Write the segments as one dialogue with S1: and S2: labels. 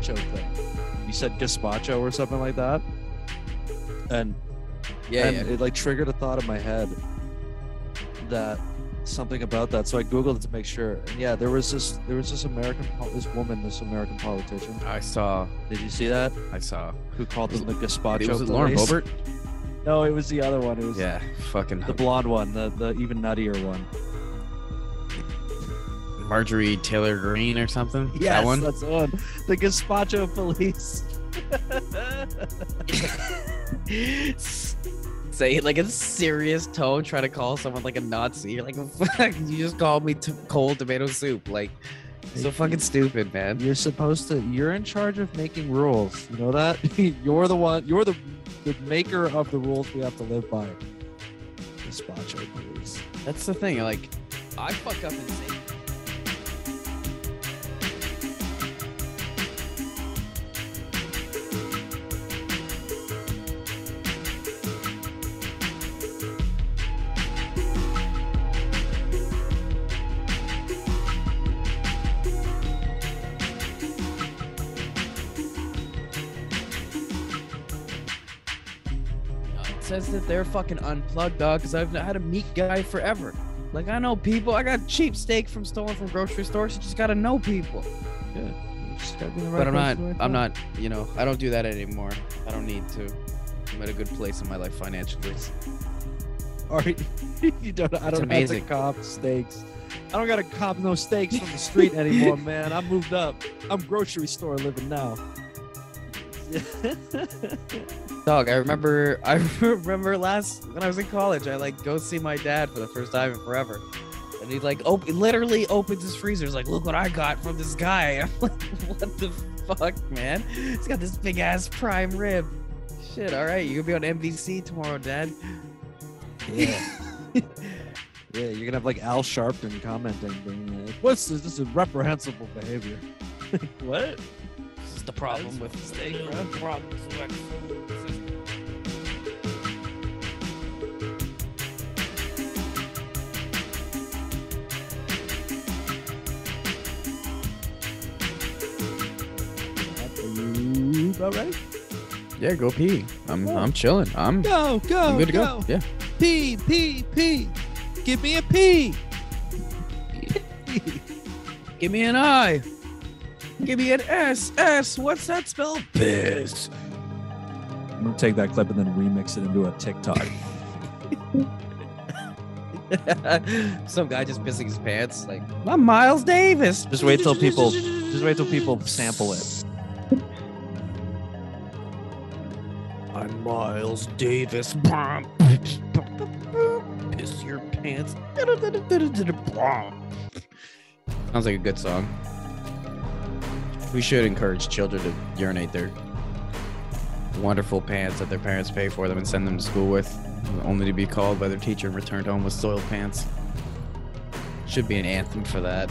S1: sent me the gazpacho thing. You said gazpacho or something like that, and
S2: Yeah,
S1: and
S2: yeah.
S1: it like triggered a thought in my head that something about that. So I googled it to make sure. And yeah, there was this there was this American this woman, this American politician.
S2: I saw.
S1: Did you see that?
S2: I saw.
S1: Who called
S2: Was
S1: them the gazpacho?
S2: was it Lauren
S1: police?
S2: Boebert?
S1: No, it was the other one. It was
S2: Yeah, fucking
S1: the blonde one, the the even nuttier one.
S2: Marjorie Taylor Greene or something.
S1: Yes,
S2: that one.
S1: that's the one. The gazpacho police.
S2: Say it like a serious tone. Try to call someone like a Nazi. You're like, fuck, you just called me t- cold tomato soup. Like, so fucking stupid, man.
S1: You're supposed to. You're in charge of making rules. You know that. you're the one. You're the the maker of the rules we have to live by. Gazpacho police.
S2: That's the thing. Like, I fuck up and say. That they're fucking unplugged, dog. Because I've had a meat guy forever. Like I know people. I got cheap steak from stolen from grocery stores. You just gotta know people.
S1: Yeah. You just gotta be the right
S2: But I'm not.
S1: right
S2: I'm not. You know, I don't do that anymore. I don't need to. I'm at a good place in my life financially.
S1: All right. you don't. I don't have to cop steaks. I don't gotta cop no steaks from the street anymore, man. I moved up. I'm grocery store living now.
S2: Dog, I remember. I remember last when I was in college. I like go see my dad for the first time in forever, and he like op- literally opens his freezer. He's like, "Look what I got from this guy." I'm like, "What the fuck, man? He's got this big ass prime rib." Shit. All right, you're gonna be on NBC tomorrow, Dad?
S1: Yeah. yeah, you're gonna have like Al Sharpton commenting, being like, "What's this? This is reprehensible behavior." what?
S2: This is the problem with steak, bro. Problems with
S1: about ready?
S2: Yeah, go pee. I'm
S1: Go.
S2: I'm chilling. I'm
S1: Go, go,
S2: I'm good to go. Yeah.
S1: Pee pee pee. Give me a pee.
S2: Give me an I. Give me an S. S. What's that spell? Piss.
S1: I'm gonna take that clip and then remix it into a TikTok.
S2: Some guy just pissing his pants. Like, I'm Miles Davis.
S1: Just wait till people. Just wait till people sample it.
S2: I'm Miles Davis. Piss your pants. Sounds like a good song. We should encourage children to urinate their wonderful pants that their parents pay for them and send them to school with, only to be called by their teacher and returned home with soiled pants. Should be an anthem for that.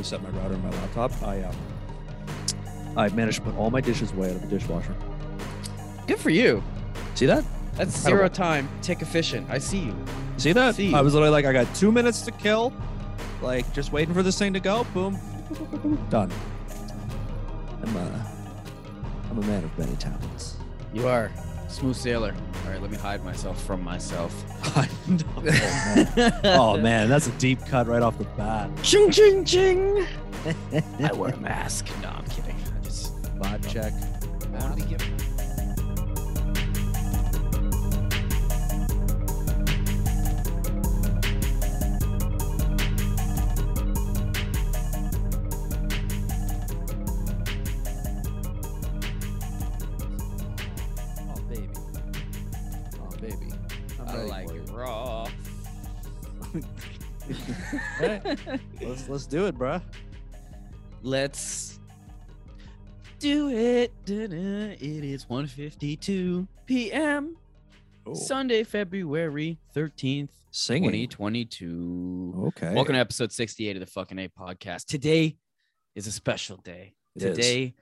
S1: Reset my router and my laptop, I um, I managed to put all my dishes away out of the dishwasher.
S2: Good for you.
S1: See that?
S2: That's
S1: Incredible.
S2: zero time, tick efficient. I see you.
S1: See that?
S2: See.
S1: I was literally like, I got two minutes to kill, like just waiting for this thing to go. Boom, done. I'm uh, I'm a man of many talents.
S2: You are smooth sailor. All right, let me hide myself from myself.
S1: oh, man. oh man, that's a deep cut right off the bat.
S2: Ching ching ching. I wear a mask. No, I'm kidding. I just
S1: Vibe check.
S2: To be
S1: let's do it, bruh.
S2: Let's do it. Da-da. It is 1:52 p.m.
S1: Oh,
S2: Sunday, February 13th,
S1: singing.
S2: 2022.
S1: Okay.
S2: Welcome to episode 68 of the fucking A podcast. Today is a special day.
S1: It.
S2: Today is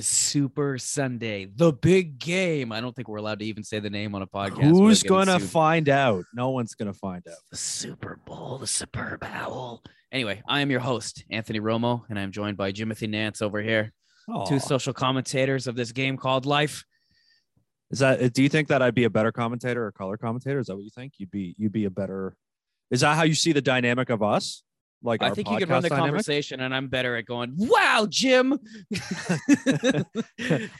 S2: Super Sunday, the big game. I don't think we're allowed to even say the name on a podcast.
S1: Who's gonna find out? No one's gonna find out.
S2: the Super Bowl, the Superb Owl. Anyway, I am your host, Anthony Romo, and I'm joined by Jimothy Nance over here, two social commentators of this game called Life.
S1: Is that? Uh, do you think that I'd be a better commentator or color commentator? Is that what you think? You'd be. You'd be a better. Is that how you see the dynamic of us? Like
S2: I think you can run the
S1: dynamic?
S2: conversation, and I'm better at going, wow, Jim.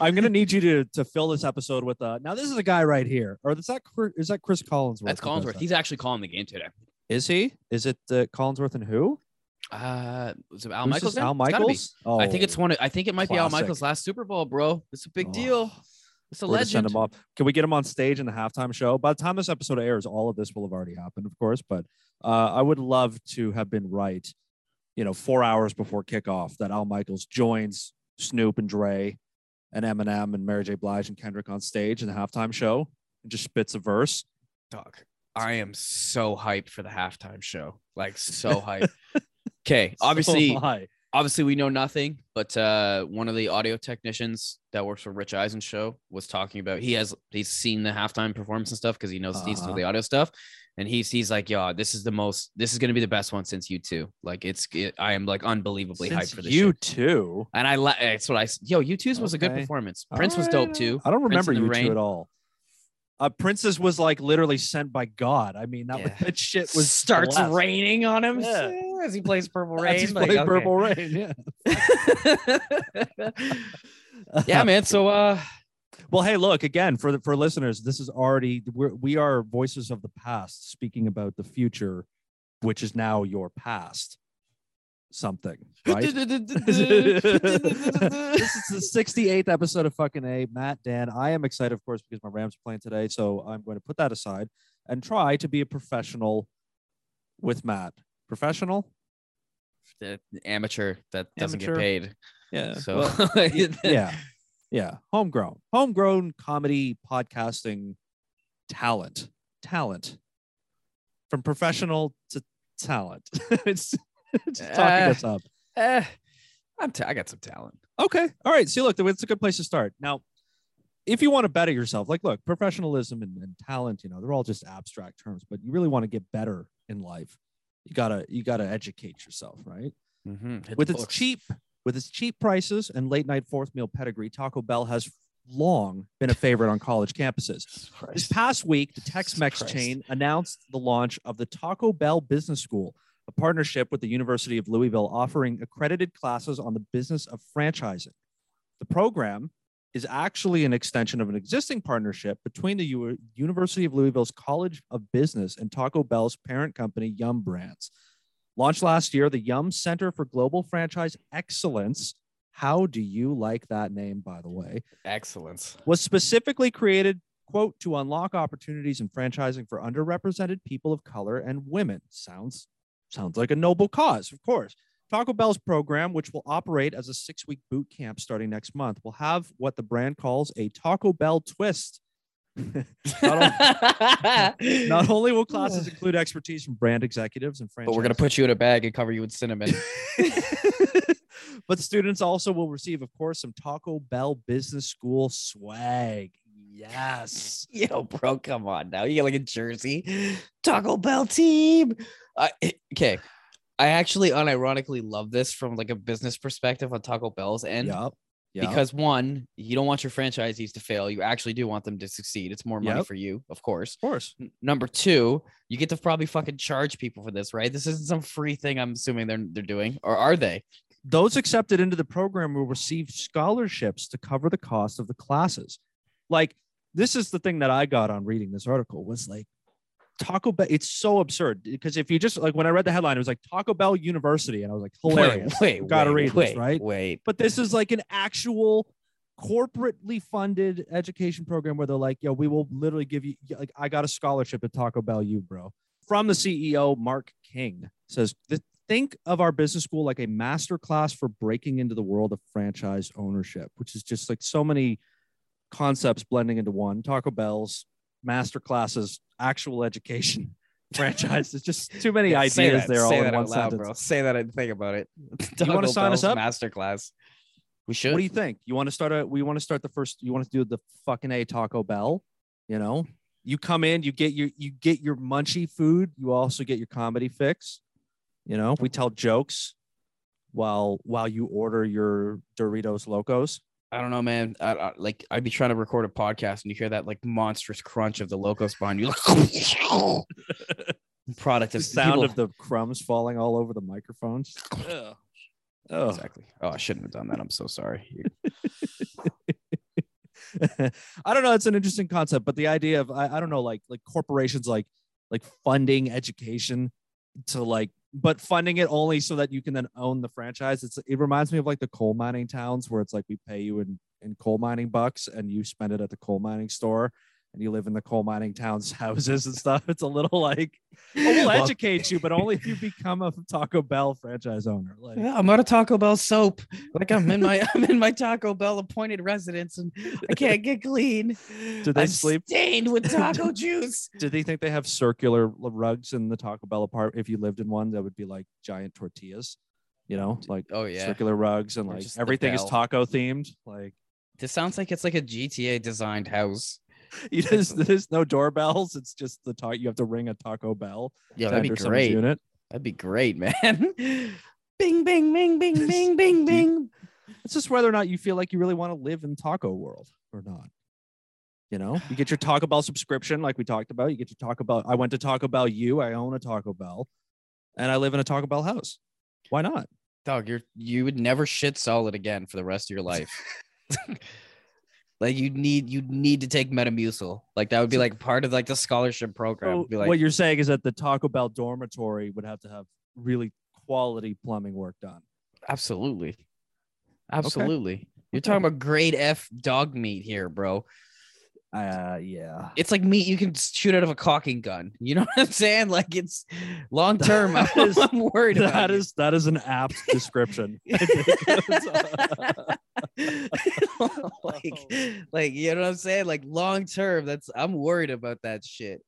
S1: I'm gonna need you to to fill this episode with uh now this is a guy right here. Or is that Chris- that Cris Collinsworth?
S2: That's Collinsworth.
S1: that?
S2: He's actually calling the game today.
S1: Is he? Is it uh, Collinsworth and who?
S2: Uh, was it Al
S1: Who's
S2: Michaels?
S1: Al
S2: It's gotta be.
S1: Michaels? Oh,
S2: I think it's one. Of, I think it might be Al. Michaels' last Super Bowl, bro. It's a big
S1: Oh,
S2: deal. It's a
S1: We're gonna send
S2: legend.
S1: him off. Can we get him on stage in the halftime show? By the time this episode airs, all of this will have already happened, of course. But uh, I would love to have been right. You know, four hours before kickoff, that Al Michaels joins Snoop and Dre, and Eminem and Mary J. Blige and Kendrick on stage in the halftime show and just spits a verse.
S2: Dog. I am so hyped for the halftime show. Like so hyped. Okay, obviously,
S1: So am I.
S2: obviously we know nothing, but uh one of the audio technicians that works for Rich Eisen show was talking about he has he's seen the halftime performance and stuff because he knows he's
S1: Uh-huh.
S2: doing the audio stuff. And he's he's like, yo, this is the most this is gonna be the best one since U2. Like it's it, I am like unbelievably hyped for this
S1: you too.
S2: And I la- that's what I yo, U2's was a good performance. Prince was dope too.
S1: I don't remember
S2: U2
S1: at all. Uh, Prince's was like literally sent by God. I mean, that,
S2: Yeah.
S1: that shit was
S2: starts
S1: blessed.
S2: raining on him
S1: Yeah.
S2: as he plays Purple Rain.
S1: he's
S2: like,
S1: playing
S2: okay.
S1: Purple Rain. Yeah.
S2: yeah, man. So uh
S1: Well, hey, look again for the for listeners. This is already we're, we are voices of the past speaking about the future, which is now your past. Something, right? this is the 68th episode of fucking A. Matt, Dan. I am excited, of course, because my Rams are playing today. So I'm going to put that aside and try to be a professional with Matt. Professional?
S2: the amateur that doesn't
S1: Amateur.
S2: get paid.
S1: Yeah.
S2: So
S1: well, yeah. Yeah. Homegrown. Homegrown comedy podcasting talent. Talent. From professional to talent. it's it's talking
S2: Uh,
S1: us up.
S2: eh, I'm t- I got some talent.
S1: Okay. All right. See, look, it's a good place to start. Now, if you want to better yourself, like, look, professionalism and, and talent, you know, they're all just abstract terms, but you really want to get better in life. You gotta, you gotta educate yourself, right?
S2: Mm-hmm.
S1: with its cheap with its cheap prices and late night fourth meal pedigree, Taco Bell has long been a favorite on college campuses. This past week, the Tex-Mex chain announced the launch of the Taco Bell Business School, a partnership with the University of Louisville offering accredited classes on the business of franchising. The program is actually an extension of an existing partnership between the U- University of Louisville's College of Business and Taco Bell's parent company, Yum Brands. Launched last year, the Yum Center for Global Franchise Excellence. How do you like that name, by the way?
S2: excellence.
S1: was specifically created, quote, to unlock opportunities in franchising for underrepresented people of color and women. Sounds sounds like a noble cause, of course. Taco Bell's program, which will operate as a six-week boot camp starting next month, will have what the brand calls a Taco Bell twist. not, on- not only will classes include expertise from brand executives and franchise,
S2: but we're gonna put you in a bag and cover you with cinnamon.
S1: but students also will receive, of course, some Taco Bell Business School swag. Yes.
S2: Yo, bro, come on now. You get like a jersey, Taco Bell team. I okay. I actually unironically love this from like a business perspective on Taco Bell's end.
S1: Yep. Yep.
S2: Because one, you don't want your franchisees to fail. You actually do want them to succeed. It's more money
S1: Yep.
S2: for you, of course.
S1: of course.
S2: N- Number two, you get to probably fucking charge people for this, right? This isn't some free thing. I'm assuming they're they're doing, or are they?
S1: Those accepted into the program will receive scholarships to cover the cost of the classes. Like this is the thing that I got on reading this article was like Taco Bell. It's so absurd because if you just like when I read the headline, it was like Taco Bell University, and I was like, hilarious.
S2: Wait, wait,
S1: Gotta
S2: wait,
S1: read this, right?
S2: Wait,
S1: But this is like an actual corporately funded education program where they're like, yo, we will literally give you like I got a scholarship at Taco Bell U, bro. From the CEO, Mark King says think of our business school like a master class for breaking into the world of franchise ownership, which is just like so many concepts blending into one. Taco Bell's master classes, actual education, franchise. There's just too many
S2: Yeah,
S1: ideas
S2: that-
S1: there all
S2: say
S1: in
S2: that
S1: one
S2: loud,
S1: sentence.
S2: bro. Say that and think about it.
S1: You wanna sign us up?
S2: Masterclass. We should.
S1: What do you think? You want to start a? We want to start the first. You want to do the fucking a Taco Bell? You know, you come in, you get your you get your munchy food. You also get your comedy fix. You know, we tell jokes while while you order your Doritos Locos.
S2: I don't know, man. I, I, like I'd be trying to record a podcast and you hear that like monstrous crunch of the locos behind you. Like, product
S1: The
S2: of
S1: sound
S2: people-
S1: of the crumbs falling all over the microphones. Ugh. Ugh.
S2: exactly. Oh, I shouldn't have done that. I'm so sorry.
S1: I don't know. It's an interesting concept, but the idea of I, I don't know, like like corporations like like funding education to like, but funding it only so that you can then own the franchise. It's it reminds me of like the coal mining towns where it's like we pay you in in coal mining bucks and you spend it at the coal mining store and you live in the coal mining towns houses and stuff. It's a little like oh, we'll educate you, but only if you become a Taco Bell franchise owner. Like
S2: Yeah, I'm out of Taco Bell soap. Like I'm in my I'm in my Taco Bell appointed residence and I can't get clean.
S1: Do they
S2: I'm
S1: sleep?
S2: stained with taco juice?
S1: do they think they have circular rugs in the Taco Bell apartment? If you lived in one, that would be like giant tortillas, you know, like
S2: Oh yeah.
S1: circular rugs and
S2: Or
S1: like everything is taco themed. Like
S2: This sounds like it's like a GTA designed house.
S1: you just, there's no doorbells. It's just the talk. You have to ring a Taco Bell.
S2: Yeah, that'd be great.
S1: Unit.
S2: That'd be great, man. bing, bing, bing, bing, bing, bing, bing.
S1: It's just whether or not you feel like you really want to live in Taco World or not. You know, you get your Taco Bell subscription, like we talked about. You get your Taco Bell. I went to Taco Bell U. I own a Taco Bell, and I live in a Taco Bell house. Why not?
S2: Dog, you're you would never shit solid again for the rest of your life. Like you need you need to take Metamucil. Like that would be like part of like the scholarship program.
S1: So
S2: Be like,
S1: what you're saying is that the Taco Bell dormitory would have to have really quality plumbing work done.
S2: absolutely, absolutely. You're talking about grade F dog meat here, bro.
S1: Uh, yeah.
S2: It's like meat you can shoot out of a caulking gun. You know what I'm saying? Like it's long term. I'm,
S1: That is-
S2: I'm worried about
S1: That
S2: you.
S1: is that is an apt description.
S2: like, like you know what I'm saying? Like long term, that's I'm worried about that shit.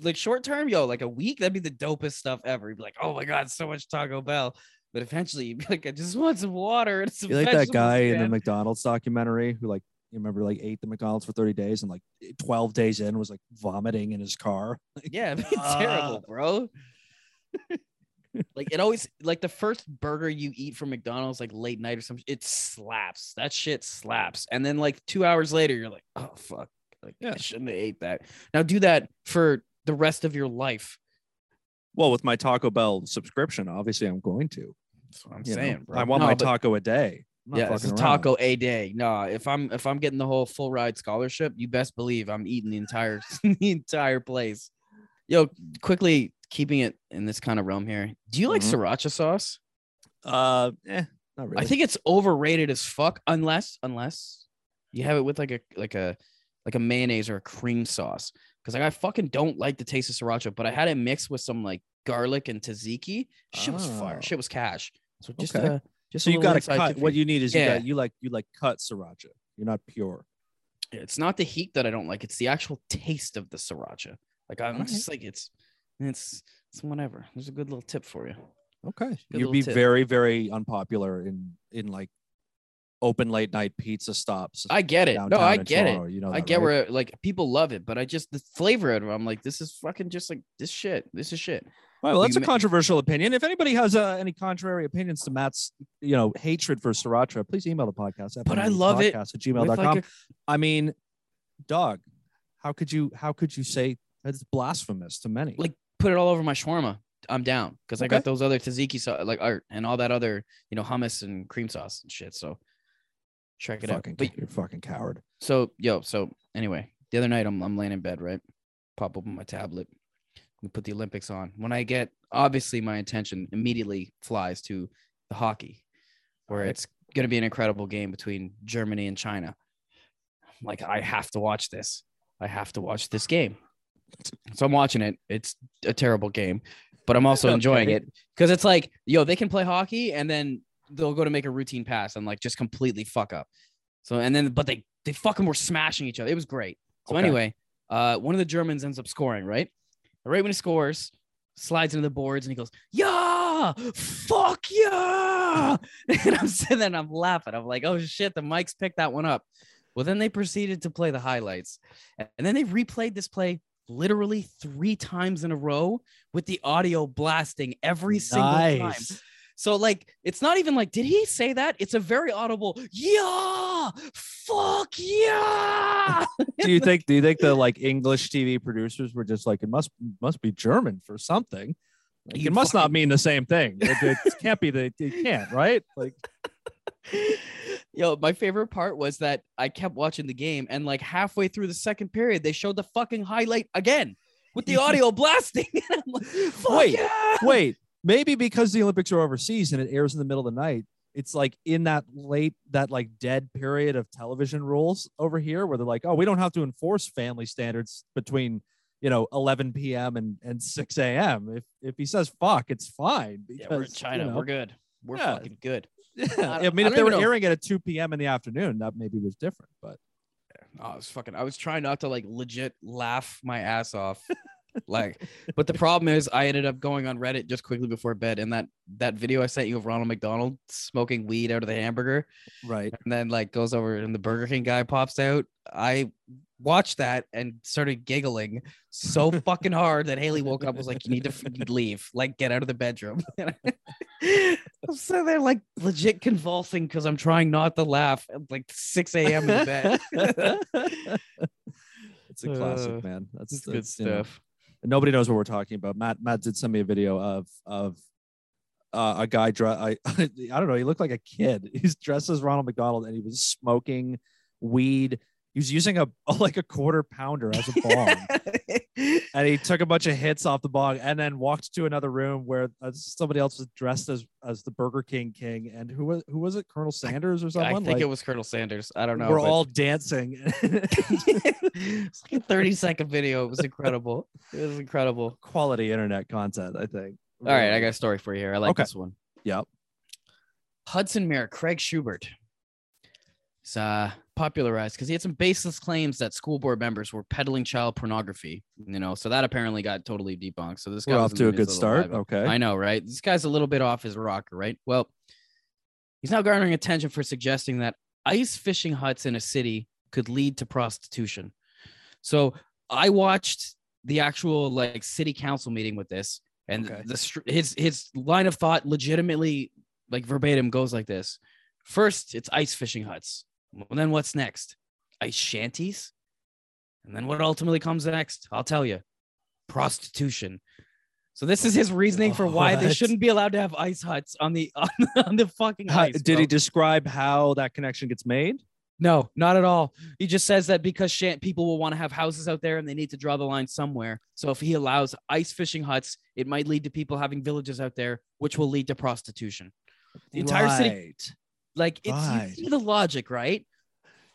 S2: Like short term, yo, like a week, that'd be the dopest stuff ever. You'd be like, oh my god, so much Taco Bell. But eventually, you'd be like, I just want some water and some.
S1: you like that guy in the. McDonald's documentary who like you remember like ate the McDonald's for 30 days and like 12 days in was like vomiting in his car.
S2: Yeah,
S1: Ah.
S2: terrible, bro. like it always like the first burger you eat from McDonald's, like late night or something, it slaps. That shit slaps. And then like two hours later, you're like, oh fuck. Like
S1: Yeah.
S2: I shouldn't have ate that. Now do that for the rest of your life.
S1: Well, with my Taco Bell subscription, obviously I'm going to.
S2: That's what I'm
S1: you know?
S2: saying, bro.
S1: I want
S2: No,
S1: my
S2: but-
S1: taco a day. I'm
S2: Yeah, it's a
S1: around.
S2: taco a day. No, if I'm if I'm getting the whole full ride scholarship, you best believe I'm eating the entire the entire place. Yo, quickly keeping it in this kind of realm here. Do you like
S1: Mhm.
S2: sriracha sauce?
S1: Uh, eh, not really.
S2: I think it's overrated as fuck unless unless you have it with like a like a like a mayonnaise or a cream sauce. Cause like I fucking don't like the taste of sriracha, but I had it mixed with some like garlic and tzatziki. Shit was fire.
S1: Oh.
S2: Shit was cash. So just
S1: Okay.
S2: uh, just
S1: so you got to cut. What you need is you
S2: Yeah.
S1: got you like you like cut sriracha. You're not pure.
S2: it's not the heat that I don't like. It's the actual taste of the sriracha. Like I'm
S1: Alright.
S2: just like it's it's it's whatever. There's a good little tip for you.
S1: Okay.
S2: Good
S1: You'd be
S2: tip.
S1: very, very unpopular in in like open late night pizza stops.
S2: I get it. No, I get
S1: Toronto,
S2: it.
S1: You know,
S2: I get
S1: right?
S2: where like people love it, but I just the flavor of it. I'm like, this is fucking just like this shit. This is shit.
S1: Well, well, that's a controversial opinion. If anybody has uh, any contrary opinions to Matt's, you know, hatred for sriracha, please email the podcast. at
S2: But I love it
S1: podcast at gmail.com.
S2: like, a-
S1: I mean, dog, how could you how could you say that's blasphemous to many?
S2: Like, put it all over my shawarma. I'm down because I got those other tzatziki sauce, like art and all that other, you know, hummus and cream sauce and shit. So check it out. But
S1: you're a fucking coward.
S2: So yo, so anyway, the other night I'm I'm laying in bed, right? Pop open my tablet. We put the Olympics on. When I get obviously my attention immediately flies to the hockey, where it's gonna be an incredible game between Germany and China. Like, I have to watch this. I have to watch this game. So I'm watching it. It's a terrible game. but I'm also enjoying
S1: Okay.
S2: it because it's like, yo, they can play hockey and then they'll go to make a routine pass and like just completely fuck up. So and then but they they fucking were smashing each other. It was great. So
S1: Okay.
S2: anyway, uh, one of the Germans ends up scoring right. Right when he scores, slides into the boards and he goes, "Yeah, fuck yeah!" and I'm sitting there and I'm laughing. I'm like, "Oh shit, the mics picked that one up." Well, then they proceeded to play the highlights, and then they replayed this play literally three times in a row with the audio blasting every single time. So like it's not even like did he say that? It's a very audible yeah, fuck yeah.
S1: do you think do you think the like English TV producers were just like it must must be German for something? Like,
S2: You
S1: it must not mean the same thing. It, it can't be the it can't, right? Like
S2: Yo, my favorite part was that I kept watching the game and like halfway through the second period they showed the fucking highlight again with the audio blasting. And I'm like, "Fuck
S1: Wait,
S2: yeah!"
S1: wait, maybe because the Olympics are overseas and it airs in the middle of the night, it's like in that late, that like dead period of television rules over here where they're like, oh, we don't have to enforce family standards between, you know, 11 p.m. and, and 6 a.m. If if he says fuck, it's fine.
S2: Yeah, we're in
S1: because, you
S2: China.
S1: know,
S2: We're good. We're
S1: Yeah.
S2: fucking good.
S1: yeah.
S2: I
S1: I, mean,
S2: I
S1: if they were
S2: know.
S1: airing it at 2 p.m. in the afternoon, that maybe was different. But
S2: Oh, I was fucking. I was trying not to like legit laugh my ass off. like, but the problem is, I ended up going on Reddit just quickly before bed, and that that video I sent you of Ronald McDonald smoking weed out of the hamburger,
S1: right.
S2: and then like goes over and the Burger King guy pops out. I watched that and started giggling so fucking hard that Haley woke up and was like, "You need to leave, like get out of the bedroom." I'm sitting there like legit convulsing because I'm trying not to laugh at like 6 a.m. in bed.
S1: it's a classic,
S2: Uh,
S1: man. That's,
S2: good
S1: that's, know,
S2: stuff.
S1: Nobody knows what we're talking about. Matt Matt did send me a video of of uh, a guy. I I don't know. He looked like a kid. He's dressed as Ronald McDonald, and he was smoking weed. He was using a like a quarter pounder as a bong, and he took a bunch of hits off the bong, and then walked to another room where uh, somebody else was dressed as as the Burger King king, and who was who was it? Colonel Sanders or
S2: something?
S1: I
S2: think
S1: Like,
S2: it was Colonel Sanders. I don't know.
S1: We're
S2: but-
S1: all dancing.
S2: it's like a 30 second video. It was incredible. It was incredible.
S1: Quality internet content, I think.
S2: All right, I got a story for you here. I like
S1: Okay.
S2: this one.
S1: Yep.
S2: Hudson Mayor Craig Shubert is uh, popularized because he had some baseless claims that school board members were peddling child pornography. You know, so that apparently got totally debunked. So this guy
S1: We're off to a good start.
S2: vibe.
S1: Okay.
S2: I know, right? This guy's a little bit off his rocker, right? Well, he's now garnering attention for suggesting that ice fishing huts in a city could lead to prostitution. So I watched the actual like city council meeting with this, and
S1: Okay.
S2: the his his line of thought legitimately like verbatim goes like this: First, it's ice fishing huts. Well, then what's next? Ice shanties, and then what ultimately comes next? I'll tell you: prostitution. So this is his reasoning for why they shouldn't be allowed to have ice huts on the on, on the fucking
S1: How-
S2: ice.
S1: did he describe how that connection gets made?
S2: No, not at all. He just says that because shan- people will want to have houses out there and they need to draw the line somewhere. So if he allows ice fishing huts, it might lead to people having villages out there, which will lead to prostitution. The entire city,
S1: Right.
S2: Like it's
S1: Right.
S2: you see the logic, right?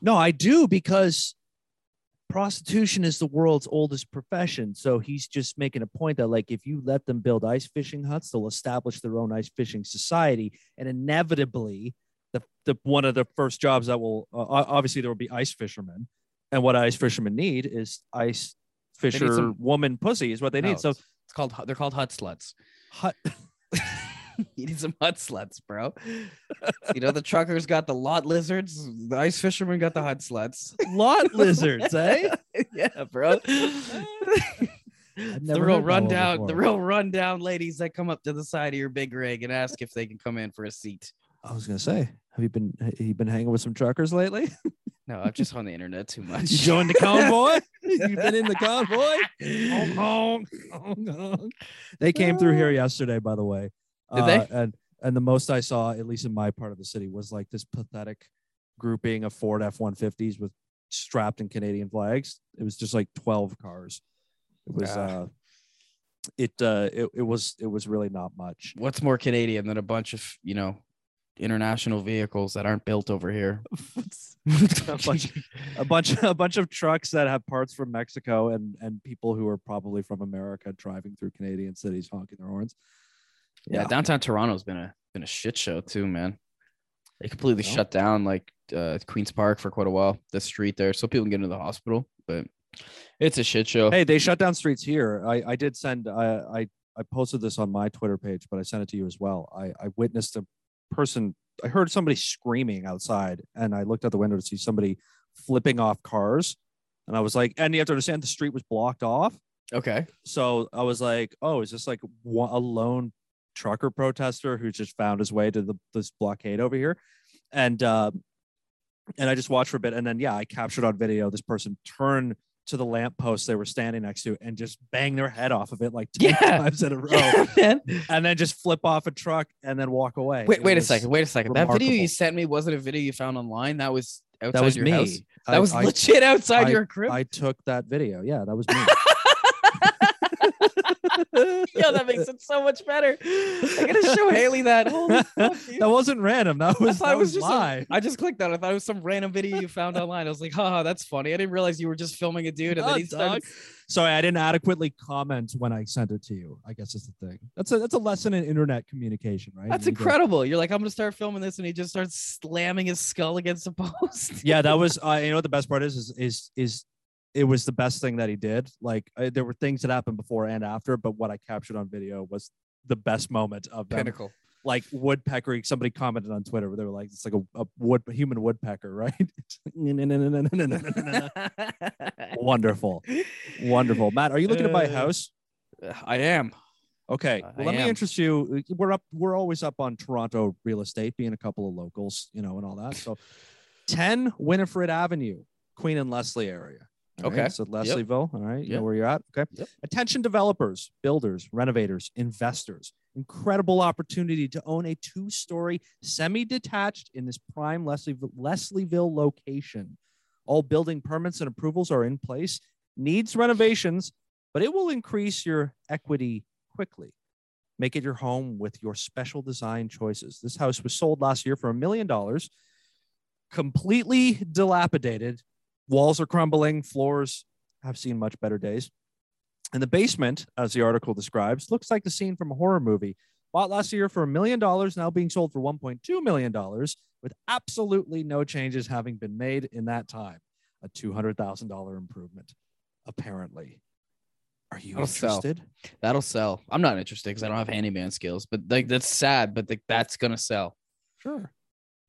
S1: No, I do because prostitution is the world's oldest profession. So he's just making a point that, like, if you let them build ice fishing huts, they'll establish their own ice fishing society, and inevitably, the, the one of the first jobs that will uh, obviously there will be ice fishermen, and what ice fishermen need is ice fisher woman pussy is what they
S2: No,
S1: need. So
S2: it's, it's called they're called hut sluts.
S1: hut.
S2: you need some hut sluts, bro. you know the truckers got the lot lizards, the ice fishermen got the hut sluts.
S1: lot lizards, eh?
S2: yeah, bro.
S1: I've
S2: the real
S1: heard that one
S2: rundown, the real rundown ladies that come up to the side of your big rig and ask if they can come in for a seat.
S1: I was gonna say, have you been have you been hanging with some truckers lately?
S2: No, I'm just on the internet too much.
S1: You joined the convoy? You've been in the convoy? Honk, honk, honk, honk. They came through here yesterday, by the way.
S2: Did they?
S1: Uh, And and the most I saw, at least in my part of the city, was like this pathetic grouping of Ford F one fifties with strapped in Canadian flags. It was just like twelve cars. It was uh it uh it, it was it was really not much.
S2: What's more Canadian than a bunch of you know international vehicles that aren't built over here.
S1: a bunch, a bunch, a bunch of trucks that have parts from Mexico and and people who are probably from America driving through Canadian cities honking their horns.
S2: Yeah, downtown Toronto's been a been a shit show too, man. They completely shut down like uh, Queens Park for quite a while. The street there, so people can get into the hospital, but it's a shit show.
S1: Hey, they shut down streets here. I I did send I I I posted this on my Twitter page, but I sent it to you as well. I I witnessed a person. I heard somebody screaming outside, and I looked out the window to see somebody flipping off cars, and I was like, and you have to understand the street was blocked off.
S2: Okay.
S1: so I was like, oh, is this like one, a lone trucker protester who just found his way to the this blockade over here? And uh, and I just watched for a bit, and then yeah, I captured on video this person turn to the lamppost they were standing next to and just bang their head off of it like 10
S2: Yeah.
S1: times in a row,
S2: Yeah,
S1: and then just flip off a truck and then walk away.
S2: Wait,
S1: It
S2: wait a second. Wait a second. That video you sent me wasn't a video you found online. That was outside
S1: That was
S2: your
S1: me.
S2: house.
S1: I-
S2: That was
S1: I,
S2: legit outside
S1: I-
S2: your crib.
S1: I took that video. Yeah, that was me.
S2: Yo, that makes it so much better. I gotta show Haley that. Holy fuck, dude.
S1: that wasn't random. That was
S2: I
S1: that
S2: was
S1: was
S2: just a-
S1: live.
S2: I just clicked that. I thought it was some random video you found online. I was like, haha, that's funny. I didn't realize you were just filming a dude and then
S1: Oh,
S2: he started.
S1: Sorry, I didn't adequately comment when I sent it to you. I guess is the thing. That's a that's a lesson in internet communication, right?
S2: That's
S1: You
S2: incredible. You're like, I'm gonna start filming this, and he just starts slamming his skull against the post.
S1: Yeah, that was. Uh, you know what the best part is? Is is is it was the best thing that he did. Like uh, there were things that happened before and after, but what I captured on video was the best moment of them.
S2: Pinnacle.
S1: Like woodpecker. Somebody commented on Twitter where they were like, "It's like a, a wood human woodpecker, right?" wonderful, wonderful. Matt, are you looking to buy a
S2: Uh,
S1: house?
S2: I am.
S1: Okay,
S2: Uh,
S1: well,
S2: I
S1: let me interest you. uh, We're up. We're always up on Toronto real estate, being a couple of locals, you know, and all that. So, ten Winifred Avenue, Queen and Leslie area. All right,
S2: Okay.
S1: so Leslieville. All right, you
S2: Yep.
S1: know where you're at. Okay.
S2: Yep.
S1: Attention, developers, builders, renovators, investors. Incredible opportunity to own a two-story, semi-detached in this prime Leslieville, Leslieville location. All building permits and approvals are in place. Needs renovations, but it will increase your equity quickly. Make it your home with your special design choices. This house was sold last year for a million dollars, completely dilapidated. Walls are crumbling, floors have seen much better days. And the basement, as the article describes, looks like the scene from a horror movie. Bought last year for a million dollars, now being sold for $1.2 million, with absolutely no changes having been made in that time. A $200,000 improvement, apparently. Are you
S2: That'll sell.
S1: interested?
S2: That'll sell. I'm not interested because I don't have handyman skills, but like that's sad, but like, that's gonna sell.
S1: Sure.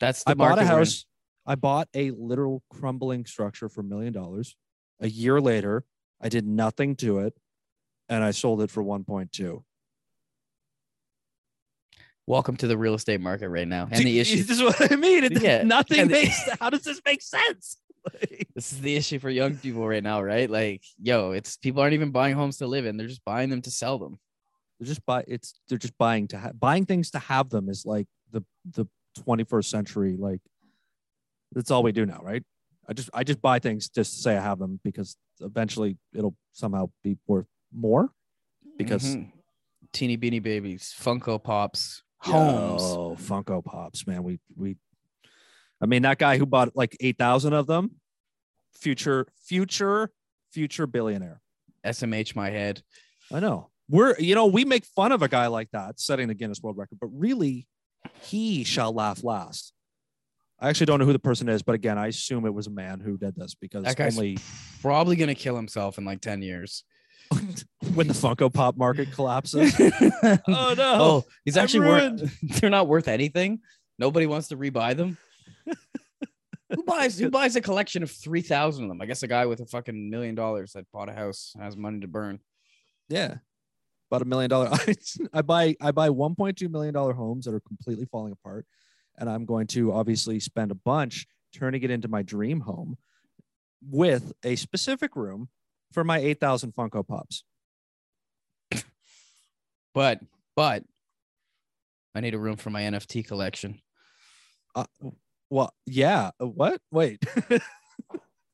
S2: That's the
S1: I bought a house. I bought a literal crumbling structure for a million dollars. A year later, I did nothing to it, and I sold it for 1.2.
S2: Welcome to the real estate market right now. And the issue
S1: This is what I mean. It,
S2: Yeah,
S1: Nothing
S2: the-
S1: makes. How does this make sense? Like-
S2: this is the issue for young people right now, right? Like, yo, it's people aren't even buying homes to live in; they're just buying them to sell them.
S1: they're just buy. It's they're just buying to ha- buying things to have them is like the the 21st century. Like that's all we do now, right? I just I just buy things just to say I have them because eventually it'll somehow be worth more. Because-
S2: Mhm. teeny beanie babies, Funko Pops, homes.
S1: Oh, Funko Pops, man. We we I mean that guy who bought like 8,000 of them, future future future billionaire.
S2: SMH my head.
S1: I know. We're you know, we make fun of a guy like that setting the Guinness World Record, but really he shall laugh last. I actually don't know who the person is, but again, I assume it was a man who did this because
S2: That guy's
S1: only
S2: probably gonna kill himself in like 10 years.
S1: when the Funko Pop market collapses.
S2: oh
S1: no.
S2: Oh, he's
S1: I'm
S2: actually worth they're not worth anything. Nobody wants to rebuy them. who buys who buys a collection of 3,000 of them? I guess a guy with a fucking million dollars that bought a house has money to burn.
S1: Yeah. About a million dollar. I buy I buy 1.2 million dollar homes that are completely falling apart. And I'm going to obviously spend a bunch turning it into my dream home with a specific room for my 8,000 Funko Pops.
S2: But but I need a room for my NFT collection.
S1: Uh, well, yeah. uh, What? Wait.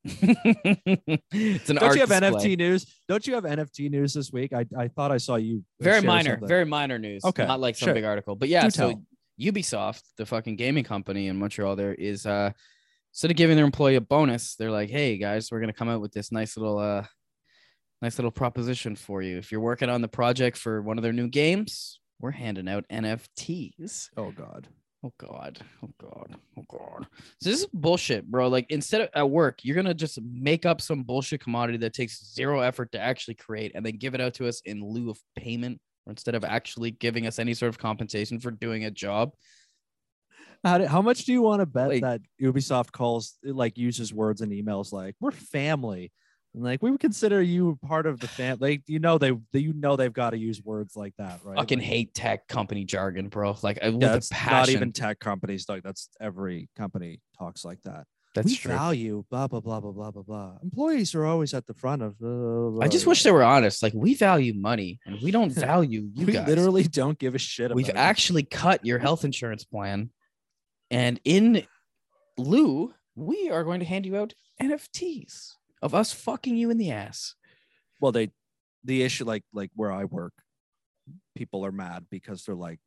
S2: it's an
S1: Don't you have
S2: display.
S1: NFT news? Don't you have NFT news this week? I, I thought I saw you. uh,
S2: Very minor,
S1: something.
S2: very minor news.
S1: Okay,
S2: not like some
S1: sure.
S2: big article, but yeah.
S1: Do
S2: so
S1: tell.
S2: Ubisoft, the fucking gaming company in Montreal, there is uh instead of giving their employee a bonus, they're like, "Hey guys, we're gonna come out with this nice little uh nice little proposition for you. If you're working on the project for one of their new games, we're handing out NFTs."
S1: Oh God.
S2: Oh god. Oh god. Oh god. So this is bullshit, bro. Like instead of at work, you're gonna just make up some bullshit commodity that takes zero effort to actually create and then give it out to us in lieu of payment instead of actually giving us any sort of compensation for doing a job.
S1: How, do- how much do you want to bet
S2: Like-
S1: that Ubisoft calls like uses words in emails like "we're family"? And like we would consider you part of the family. Like, you know they, they you know they've got to use words like that, right?
S2: Fucking
S1: Like,
S2: hate tech company jargon, bro. Like I with
S1: Yeah,
S2: a passion.
S1: not even tech companies. Like that's every company talks like that.
S2: That's
S1: we
S2: true.
S1: value blah blah blah blah blah blah blah. Employees are always at the front of. Uh,
S2: I just wish they were honest. Like we value money and we don't value you
S1: we
S2: guys.
S1: literally don't give a shit.
S2: We've
S1: it.
S2: actually cut your health insurance plan, and in lieu, we are going to hand you out NFTs of us fucking you in the ass.
S1: well they the issue like like where i work people are mad because they're like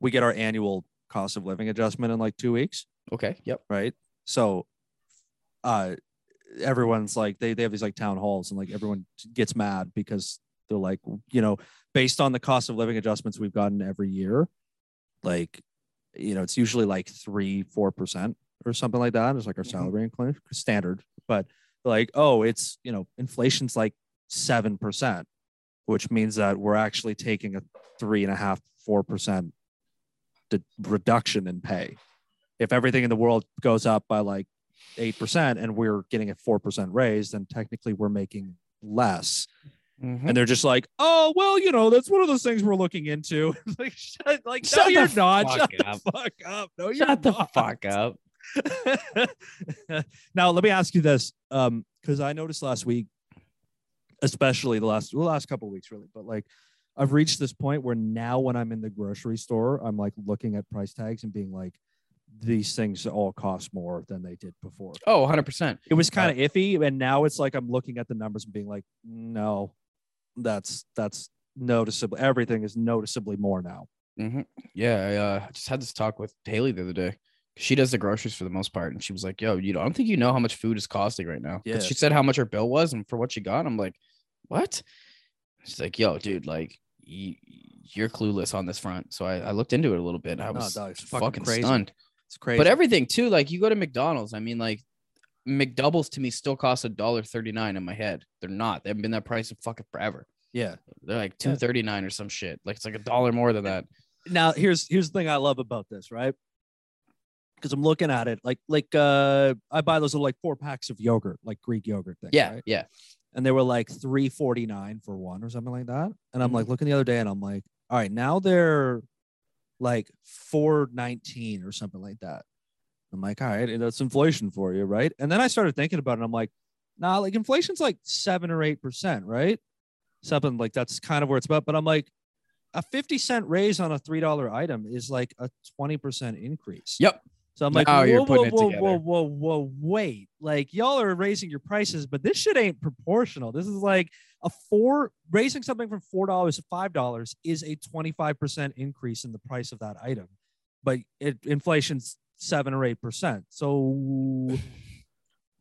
S1: we get our annual cost of living adjustment in like two weeks
S2: Okay. Yep.
S1: right so uh everyone's like they, they have these like town halls and like everyone gets mad because they're like you know based on the cost of living adjustments we've gotten every year like you know it's usually like three four percent or something like that it's like our
S2: Mhm.
S1: salary incline standard but like oh it's you know inflation's like seven percent which means that we're actually taking a three and a half four percent reduction in pay if everything in the world goes up by like 8% and we're getting a 4% raise then technically we're making less
S2: Mhm.
S1: and they're just like oh well you know that's one of those things we're looking into like shut, like no
S2: Shut the
S1: you're not
S2: fuck
S1: shut
S2: up.
S1: the fuck up no you're
S2: Shut the fuck up.
S1: now let me ask you this um because i noticed last week especially the last the last couple of weeks really but like i've reached this point where now when i'm in the grocery store i'm like looking at price tags and being like these things all cost more than they did before
S2: Oh, 100%.
S1: it was kind of iffy and now it's like i'm looking at the numbers and being like no that's that's noticeable everything is noticeably more now
S2: hmm Yeah. I uh, just had this talk with Haley the other day. She does the groceries for the most part. And she was like, yo, you know, I don't think you know how much food is costing right now."
S1: Yeah.
S2: She said how much her bill was and for what she got. I'm like, what? She's like, yo, dude, like, you, you're clueless on this front. So I, I looked into it a little bit. I
S1: No,
S2: was
S1: dog,
S2: fucking,
S1: fucking crazy.
S2: stunned.
S1: It's crazy
S2: But everything too, like you go to McDonald's. I mean, like McDoubles to me still cost a dollar thirty nine in my head. They're not. They haven't been that price in fucking forever.
S1: yeah
S2: They're like two thirty nine or some shit. Like it's like a dollar more than that.
S1: now here's here's the thing I love about this, right? Because I'm looking at it like like uh I buy those little like four packs of yogurt, like Greek yogurt things.
S2: Yeah,
S1: right?
S2: yeah.
S1: And they were like three forty nine for one or something like that. And I'm
S2: Mhm.
S1: like looking the other day and I'm like, all right, now they're like four nineteen or something like that. I'm like, all right, that's inflation for you, right? And then I started thinking about it. And I'm like, nah, like inflation's like seven or eight percent, right? Something like that's kind of where it's about. But I'm like, a 50 cent raise on a three dollar item is like a 20% increase.
S2: Yep.
S1: So I'm like,
S2: Now
S1: whoa,
S2: you're
S1: whoa, whoa,
S2: together.
S1: whoa, whoa, whoa, wait. Like y'all are raising your prices, but this shit ain't proportional. This is like a four raising something from four dollars to five dollars is a 25% increase in the price of that item. But it inflation's seven or eight percent. So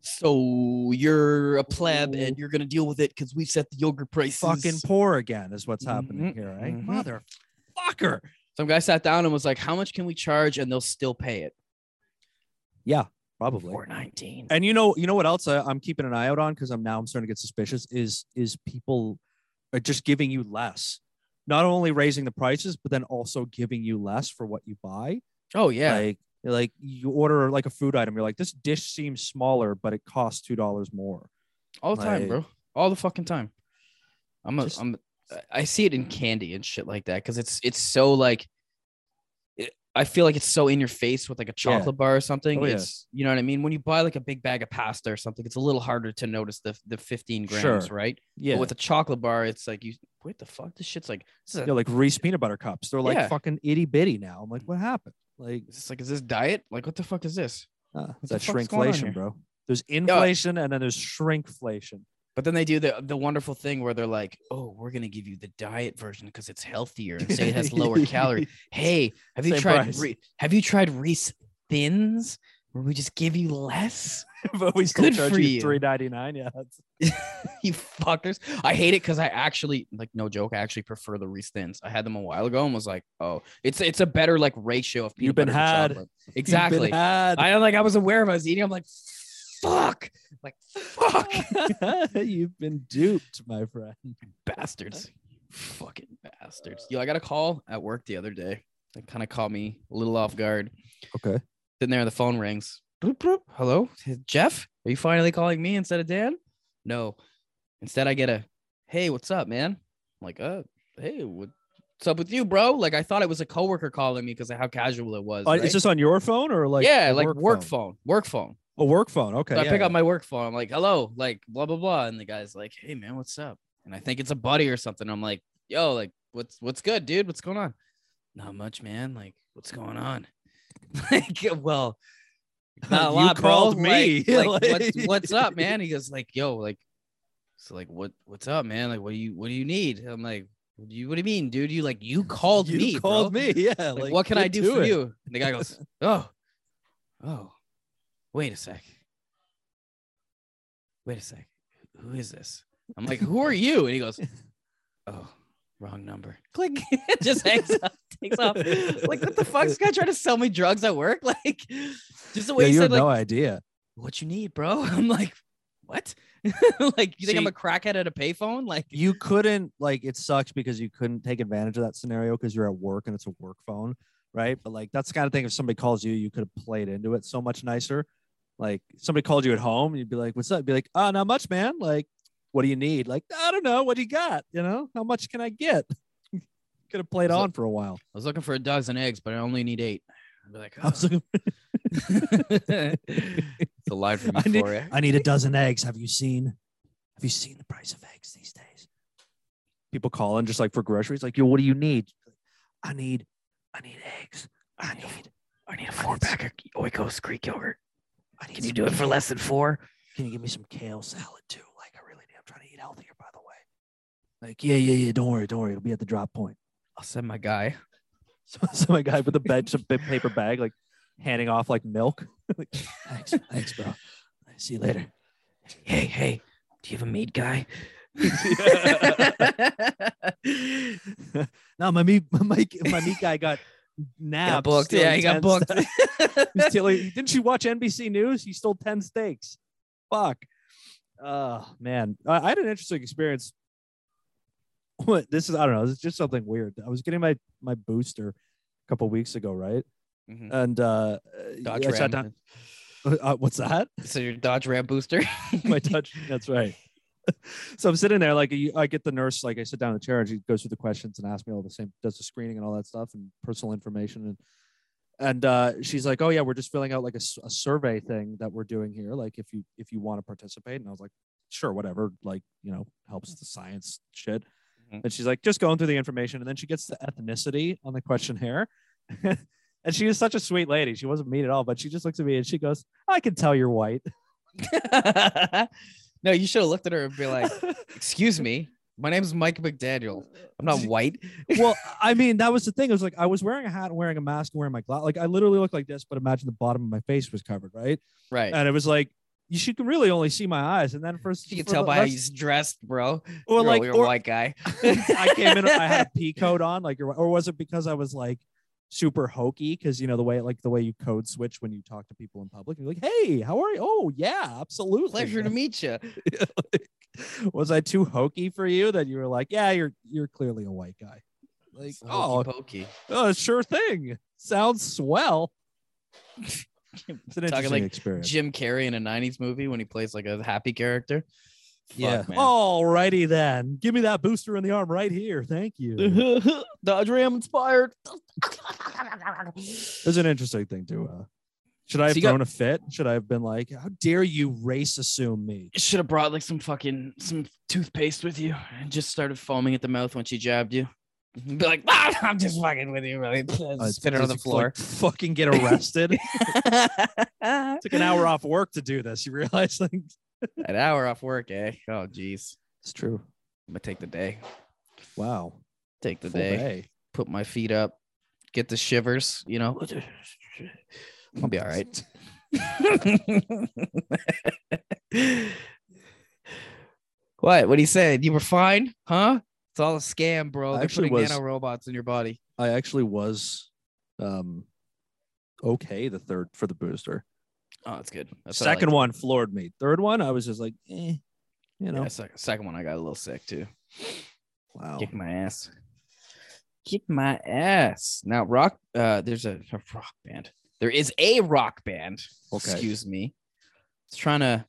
S2: So you're a pleb
S1: Ooh.
S2: and you're gonna deal with it because we set the yogurt prices.
S1: fucking poor again is what's happening
S2: Mhm,
S1: here, right?
S2: mhm.
S1: Motherfucker.
S2: Some guy sat down and was like, "How much can we charge?" And they'll still pay it.
S1: Yeah, probably.
S2: Four nineteen.
S1: And you know, you know what else I, I'm keeping an eye out on because I'm now I'm starting to get suspicious is is people are just giving you less, not only raising the prices, but then also giving you less for what you buy.
S2: Oh yeah.
S1: Like like you order like a food item, you're like, this dish seems smaller, but it costs two dollars more.
S2: All the time, bro. All the fucking time. I'm a,
S1: Just-
S2: I'm I see it in candy and shit like that because it's it's so like I feel like it's so in your face with like a chocolate bar or something.
S1: Oh, yeah.
S2: you know what I mean. When you buy like a big bag of pasta or something, it's a little harder to notice the the 15 grams,
S1: Sure.
S2: right?
S1: Yeah.
S2: But with a chocolate bar, it's like you what the fuck? This shit's like this is, a,
S1: like Reese peanut butter cups. They're like
S2: Yeah.
S1: fucking itty bitty now. I'm like, what happened? Like
S2: is this like is this diet? Like what the fuck is this?
S1: uh, that shrinkflation, bro. There's inflation and then there's shrinkflation.
S2: But then they do the the wonderful thing where they're like, "Oh, we're gonna give you the diet version because it's healthier and say it has lower calorie." Hey, have you
S1: Same
S2: tried? Re- have you tried Reese Thins, where we just give you less?
S1: but we still
S2: Good
S1: charge you three ninety nine. Yeah, that's
S2: you fuckers! I hate it because I actually like no joke. I actually prefer the Reese Thins. I had them a while ago and was like, "Oh, it's it's a better like ratio of peanut
S1: You've been
S2: butter
S1: had.
S2: chocolate."
S1: You've been
S2: Exactly.
S1: had.
S2: I like I was aware of. I was eating. I'm like, "Fuck!" Like, "Fuck!"
S1: You've been duped, my friend.
S2: bastards fucking bastards yo i got a call at work the other day that kind of caught me a little off guard
S1: Okay.
S2: sitting there the phone rings Bloop, bloop. hello jeff are you finally calling me instead of dan no instead i get a hey what's up man i'm like uh hey what's up with you bro like i thought it was a coworker calling me because of how casual it was
S1: Uh,
S2: right?
S1: Is this on your phone or like
S2: yeah like work,
S1: phone?
S2: phone work phone
S1: A work phone. Okay.
S2: so I pick
S1: yeah.
S2: up my work phone. I'm like, hello, like blah blah blah. And the guy's like, hey man, what's up? And I think it's a buddy or something. I'm like, yo, like what's what's good, dude? What's going on? Not much, man. Like, what's going on? like, well, not a
S1: You
S2: lot, bro.
S1: called me.
S2: Like, like, what's what's up, man? He goes, like, yo, like, so like what what's up, man? Like, what do you what do you need? I'm like, what do you what do you mean, dude? You like you called
S1: you
S2: me.
S1: called
S2: bro.
S1: me. Yeah.
S2: Like,
S1: like,
S2: what can I
S1: get
S2: do for
S1: it.
S2: you? And the guy goes, Oh, oh, wait a sec. Wait a sec. Who is this? I'm like, Who are you? And he goes, Oh, wrong number. Click. just hangs up, takes off. Like, what the fuck? This guy trying to sell me drugs at work? Like, just the way
S1: Yeah, you
S2: said,
S1: have
S2: like,
S1: no idea.
S2: what you need, bro? I'm like, what? like, you think I'm a crackhead at a payphone? Like,
S1: You couldn't like it sucks because you couldn't take advantage of that scenario because you're at work and it's a work phone, right? But like that's the kind of thing if somebody calls you, you could have played into it so much nicer. Like somebody called you at home, you'd be like, "What's up?" You'd be like, "Oh, not much, man. Like, what do you need?" Like, I don't know. What do you got? You know, how much can I get? could have played on for a while.
S2: I was looking for a dozen eggs, but I only need eight. I'd be like,
S1: I was looking,
S2: it's a line from
S1: I need- I need a dozen eggs. Have you seen? Have you seen the price of eggs these days? People calling just like for groceries, like, yo, what do you need? I need, I need eggs. I need,
S2: I need a
S1: four pack
S2: of Oikos Greek yogurt. Can you do it for less than four?
S1: Can you give me some kale salad too? Like, I really need. I'm trying to eat healthier, by the way. Like, yeah, yeah, yeah. Don't worry, don't worry. It'll be at the drop point.
S2: I'll send my guy.
S1: So, so my guy with a bed, just a big paper bag, like handing off like milk. like, thanks, thanks, bro. See you later.
S2: Hey, hey, do you have a meat guy?
S1: no, my meat, my my meat guy got nabbed.
S2: got booked. Yeah, he got booked.
S1: He's stealing- didn't you watch NBC News? He stole 10 steaks. Fuck. Oh, man. I, I had an interesting experience. What this is, I don't know. It's just something weird. I was getting my my booster a couple weeks ago, right?
S2: Mhm.
S1: And uh,
S2: Dodge
S1: I sat
S2: Ram.
S1: down. Uh, what's that?
S2: So your Dodge Ram booster.
S1: my touch. That's right. so I'm sitting there, like I get the nurse, like I sit down in the chair, and she goes through the questions and asks me all the same, does the screening and all that stuff and personal information, and and uh, she's like, oh yeah, we're just filling out like a survey thing that we're doing here, like if you if you want to participate, and I was like, sure, whatever, like you know, helps the science shit.
S2: Mhm.
S1: And she's like, just going through the information, and then she gets the ethnicity on the questionnaire. And she is such a sweet lady. She wasn't mean at all, but she just looks at me and she goes, I can tell you're white.
S2: no, you should have looked at her and be like, "Excuse me, my name is Mike McDaniel. I'm not white."
S1: well, I mean, that was the thing. It was like I was wearing a hat, and wearing a mask, and wearing my glass. Like I literally looked like this, but imagine the bottom of my face was covered, right?
S2: Right.
S1: And it was like you should really only see my eyes. And then first
S2: you can tell by how he's dressed, bro.
S1: or
S2: you're,
S1: like
S2: you're
S1: or,
S2: a white guy.
S1: I came in, I had a pea coat on, like or was it because I was like super hokey? Because you know the way, like the way you code switch when you talk to people in public. You're like, hey, how are you? Oh yeah, absolutely.
S2: Pleasure to meet you.
S1: was I too hokey for you that you were like, yeah, you're you're clearly a white guy? Like, oh,
S2: pokey.
S1: Oh, sure thing. Sounds swell. It's an
S2: Talking
S1: interesting
S2: like
S1: experience.
S2: Jim Carrey in a '90s movie when he plays like a happy character. Fuck,
S1: yeah.
S2: man.
S1: All righty then. Give me that booster in the arm right here. Thank you.
S2: Dodge Ram inspired.
S1: It was an interesting thing to uh should I have
S2: So you got-
S1: thrown a fit? Should I have been like, how dare you race assume me?
S2: Should have brought like some fucking some toothpaste with you and just started foaming at the mouth when she jabbed you. Be like, ah, I'm just fucking with you, really.
S1: Uh,
S2: Spit it on the
S1: he, like,
S2: floor.
S1: fucking get arrested. Took an hour off work to do this. You realize like
S2: An hour off work, eh? Oh, geez.
S1: It's true.
S2: I'm gonna take the day.
S1: Wow.
S2: Take the day.
S1: day.
S2: Put my feet up. Get the shivers. You know. I'll be all right. what? What you saying? You were fine, huh? It's all a scam, bro.
S1: I
S2: They're
S1: actually
S2: putting
S1: was-
S2: nano robots in your body.
S1: I actually was um okay the third for the booster.
S2: Oh, that's good. That's
S1: Second one floored me. Third one, I was just like, eh, you know.
S2: Yeah, second, second one, I got a little sick too.
S1: Wow.
S2: Kick my ass. Kick my ass. Now, rock. Uh, there's a, a rock band. There is a rock band.
S1: Okay.
S2: Excuse me. It's trying to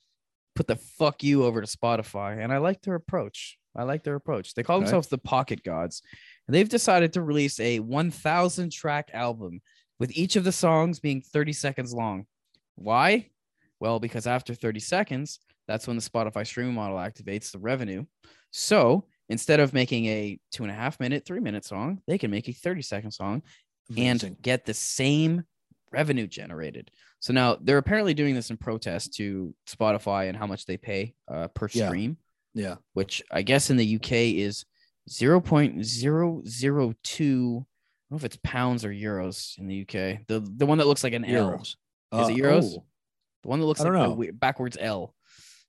S2: put the fuck you over to Spotify, and I like their approach. I like their approach. They call
S1: Okay.
S2: themselves the Pocket Gods, and they've decided to release a 1,000 track album with each of the songs being 30 seconds long. Why? Well, because after 30 seconds, that's when the Spotify streaming model activates the revenue. So instead of making a two and a half minute, three minute song, they can make a 30 second song
S1: Amazing.
S2: and get the same revenue generated. So now they're apparently doing this in protest to Spotify and how much they pay uh, per
S1: Yeah.
S2: stream,
S1: yeah.
S2: which I guess in the UK is 0.002. I don't know if it's pounds or euros in the UK. The the one that looks like an L. Is it euros? The one that looks like
S1: know.
S2: we- backwards L.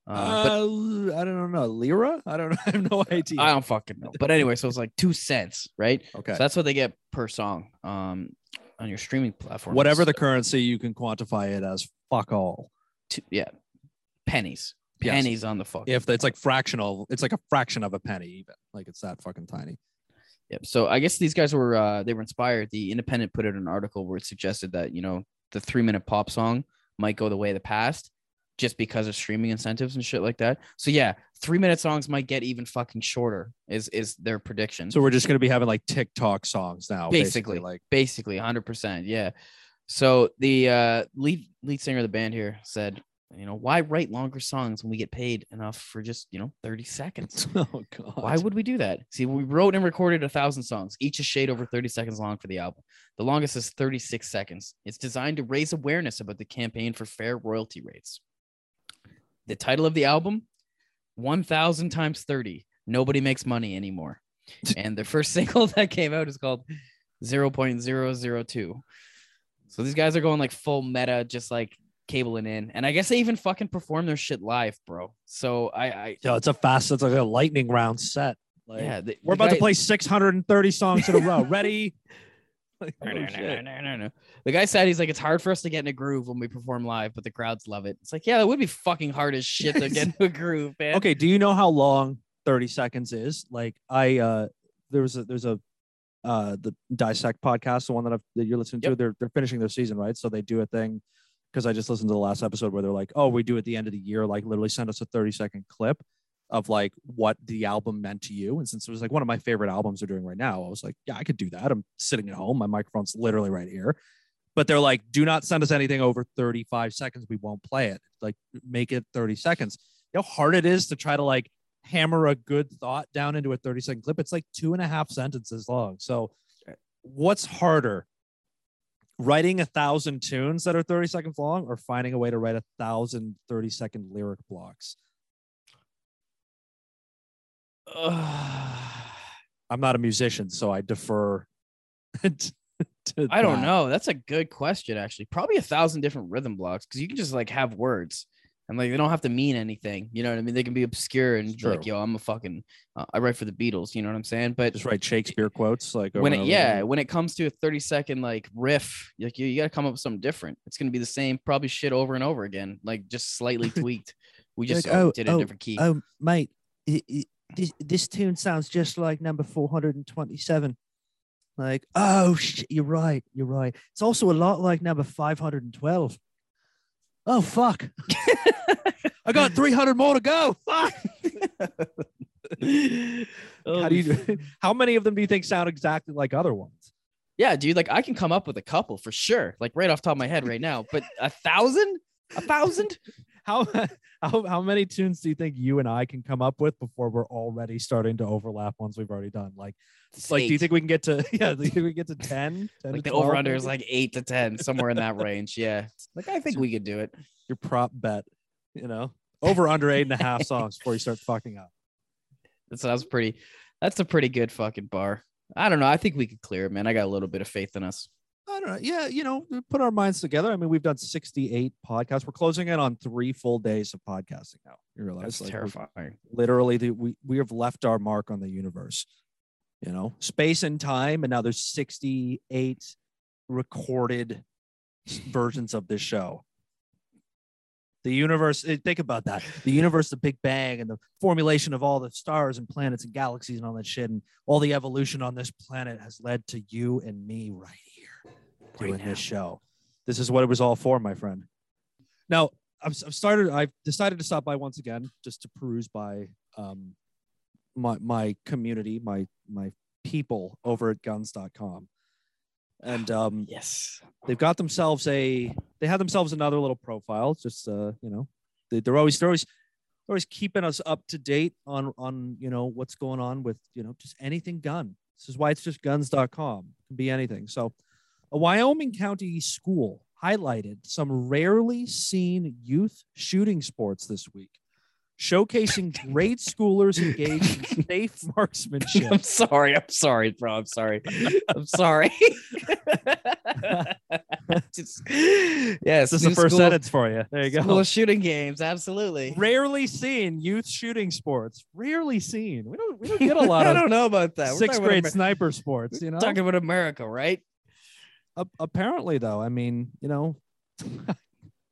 S1: Uh,
S2: Uh,
S1: I don't know. Lira? I don't know. I have no idea.
S2: I don't fucking know. But anyway, so it's like two cents, right?
S1: okay.
S2: So that's what they get per song um, on your streaming platform.
S1: Whatever the currency, you can quantify it as fuck all.
S2: two, yeah, pennies,
S1: Yes.
S2: pennies on the fuck.
S1: If it's like fractional, it's like a fraction of a penny, even. Like it's that fucking tiny.
S2: Yep. So I guess these guys were uh, they were inspired. The Independent put out an article where it suggested that you know the three minute pop song might go the way of the past just because of streaming incentives and shit like that. So yeah, three minute songs might get even fucking shorter. Is is their prediction?
S1: So we're just gonna be having like TikTok songs now,
S2: Basically.
S1: Like
S2: basically 100% yeah so the uh lead lead singer of the band here said you know why write longer songs when we get paid enough for just you know 30 seconds?
S1: Oh god.
S2: why would we do that? See we wrote and recorded a thousand songs each a shade over 30 seconds long for the album. The longest is 36 seconds. It's designed to raise awareness about the campaign for fair royalty rates. The title of the album 1000 times 30 nobody makes money anymore. And their first single that came out is called 0.002 so these guys are going like full meta just like cabling in and i guess they even fucking perform their shit live bro so i i
S1: Yo, it's a fast, it's like a lightning round set. Like,
S2: yeah the-
S1: we're
S2: the
S1: about to play 630 songs in a row. Ready? Like,
S2: No,
S1: oh,
S2: no, no, no, no, no. The guy said he's like, it's hard for us to get in a groove when we perform live, but the crowds love it. It's like, yeah, that would be fucking hard as shit to get into a groove, man.
S1: Okay, do you know how long 30 seconds is? Like I uh there was a there's a uh the Dissect podcast, the one that I've that you're listening to, they're they're finishing their season, right? So they do a thing because I just listened to the last episode where they're like, oh, we do at the end of the year, like literally send us a 30 second clip of like what the album meant to you. And since it was like one of my favorite albums they're doing right now, I was like, yeah, I could do that. I'm sitting at home, my microphone's literally right here. But they're like, do not send us anything over 35 seconds. We won't play it. Like, make it 30 seconds. You know how hard it is to try to like hammer a good thought down into a 30 second clip? It's like two and a half sentences long. So, what's harder? Writing a thousand tunes that are 30 seconds long or finding a way to write a thousand 30 second lyric blocks? I'm not a musician, so I defer. to
S2: I don't
S1: that.
S2: know. That's a good question, actually. Probably a thousand different rhythm blocks because you can just like have words and like they don't have to mean anything. You know what I mean? They can be obscure and like, yo, I'm a fucking, uh, I write for the Beatles. You know what I'm saying? But
S1: Just write Shakespeare quotes like
S2: when it yeah when it comes to a 30 second like riff like you, you got to come up with something different it's going to be the same probably shit over and over again like just slightly tweaked we just
S1: like,
S2: uh,
S1: "Oh,
S2: did a
S1: oh,
S2: different key
S1: Oh, mate, it, it, this, this tune sounds just like number 427. Like, oh, shit, you're right. You're right. It's also a lot like number 512. Oh, fuck. I got 300 more to go. Fuck. how do you, how many of them do you think sound exactly like other ones?
S2: yeah dude like i can come up with a couple for sure like right off the top of my head right now but a thousand a thousand
S1: How, how, how many tunes do you think you and I can come up with before we're already starting to overlap ones we've already done? Like, like, do you think we can get to, yeah, do you think we can get to 10? 10
S2: like
S1: to
S2: the over under is like eight to ten somewhere in that range yeah like i think we could do it
S1: your prop bet, you know? Over under eight and a half songs before you start fucking up.
S2: That sounds pretty. That's a pretty good fucking bar. I don't know. I think we could clear it, man. I got a little bit of faith in us.
S1: I don't know. Yeah, you know, put our minds together. I mean, we've done 68 podcasts. We're closing in on three full days of podcasting now. You realize
S2: That's
S1: like,
S2: terrifying.
S1: literally the, we we have left our mark on the universe. You know, space and time, and now there's 68 recorded versions of this show. The universe, eh, think about that. The universe, the Big Bang, and the formulation of all the stars and planets and galaxies and all that shit, and all the evolution on this planet has led to you and me right here
S2: Right
S1: doing
S2: now.
S1: this show. This is what it was all for, my friend. Now, I've, I've started, I've decided to stop by once again just to peruse by um, my, my community, my, my people over at guns.com. And um,
S2: Yes.
S1: they've got themselves a they have themselves another little profile It's just uh you know they, they're always they're always they're always keeping us up to date on on you know what's going on with you know just anything gun this is why it's just guns.com it can be anything so a wyoming county school highlighted some rarely seen youth shooting sports this week showcasing grade schoolers engaged in safe marksmanship
S2: I'm sorry. I'm sorry, bro. I'm sorry. I'm sorry. Just, yes,
S1: this is the first
S2: school-
S1: sentence for you there you go
S2: School shooting games, absolutely.
S1: rarely seen youth shooting sports. Rarely seen. We don't we don't get a lot
S2: I
S1: of
S2: don't know about that.
S1: Sixth
S2: about
S1: grade
S2: Amer-
S1: sniper sports. You know,
S2: talking about America, right?
S1: Apparently though, I mean, you know,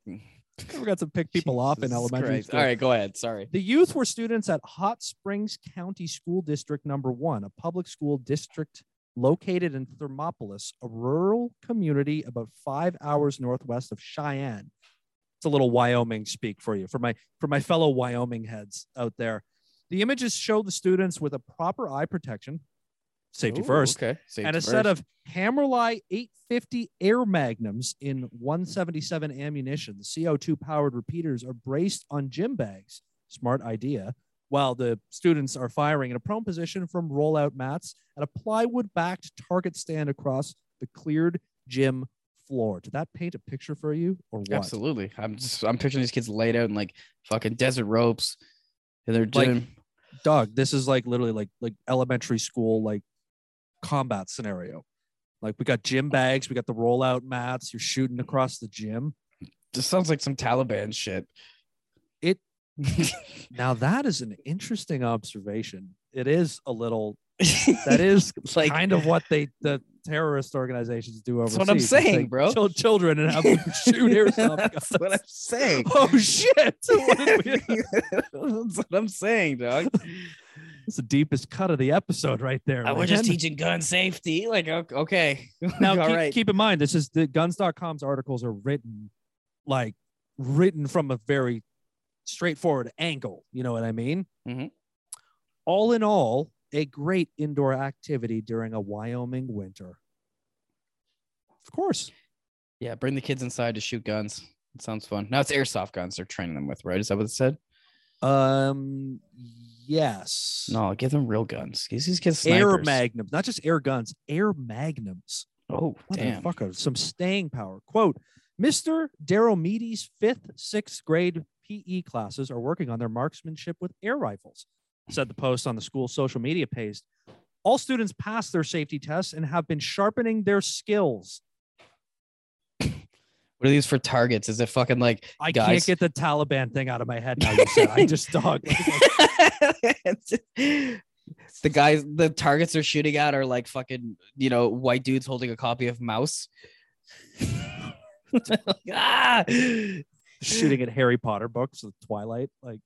S1: we got to pick people off in elementary
S2: Christ.
S1: school.
S2: All right, go ahead. Sorry.
S1: The youth were students at Hot Springs County School District Number One, a public school district located in Thermopolis, a rural community about five hours northwest of Cheyenne. It's a little Wyoming speak for you, for my for my fellow Wyoming heads out there. The images show the students with a proper eye protection, safety
S2: Ooh,
S1: first,
S2: Okay.
S1: and a set of Hammerli 850 air magnums in 177 ammunition. The CO2 powered repeaters are braced on gym bags. Smart idea. While the students are firing in a prone position from rollout mats at a plywood backed target stand across the cleared gym floor. Did that paint a picture for you or what?
S2: Absolutely. I'm just I'm picturing these kids laid out in like fucking desert ropes in their
S1: Like-
S2: gym.
S1: Doug, this is like literally like like elementary school like combat scenario. Like we got gym bags, we got the rollout mats, you're shooting across the gym.
S2: This sounds like some Taliban shit.
S1: It- Now that is an interesting observation. It is a little that is
S2: like
S1: kind of what they the terrorist organizations do overseas.
S2: That's what I'm saying, bro.
S1: chil- children and have them shoot airsoft
S2: That's what I'm saying.
S1: Oh shit! What we-
S2: That's what I'm saying, dog.
S1: That's the deepest cut of the episode right there.
S2: I was just teaching gun safety. Like, okay.
S1: Now keep,
S2: right.
S1: keep in mind, this is the guns.com's articles are written like written from a very straightforward angle. You know what I mean?
S2: Mhm.
S1: All in all, a great indoor activity during a Wyoming winter. Of course.
S2: Yeah, bring the kids inside to shoot guns. It sounds fun. Now it's airsoft guns they're training them with, right? Is that what it said?
S1: Um yes.
S2: No, give them real guns. These kids
S1: air
S2: snipers.
S1: magnums, not just air guns, air magnums.
S2: Oh, damn.
S1: Motherfucker, some staying power. Quote, Mr. Daryl Meady's fifth, sixth grade PE classes are working on their marksmanship with air rifles, said the post on the school's social media page. All students passed their safety tests and have been sharpening their skills.
S2: What are these for targets? Is it fucking like
S1: I
S2: Guys.
S1: can't get the Taliban thing out of my head now. You said I just dog.
S2: the guys the targets they're shooting at are like fucking you know white dudes holding a copy of mouse ah!
S1: shooting at Harry Potter books with Twilight, like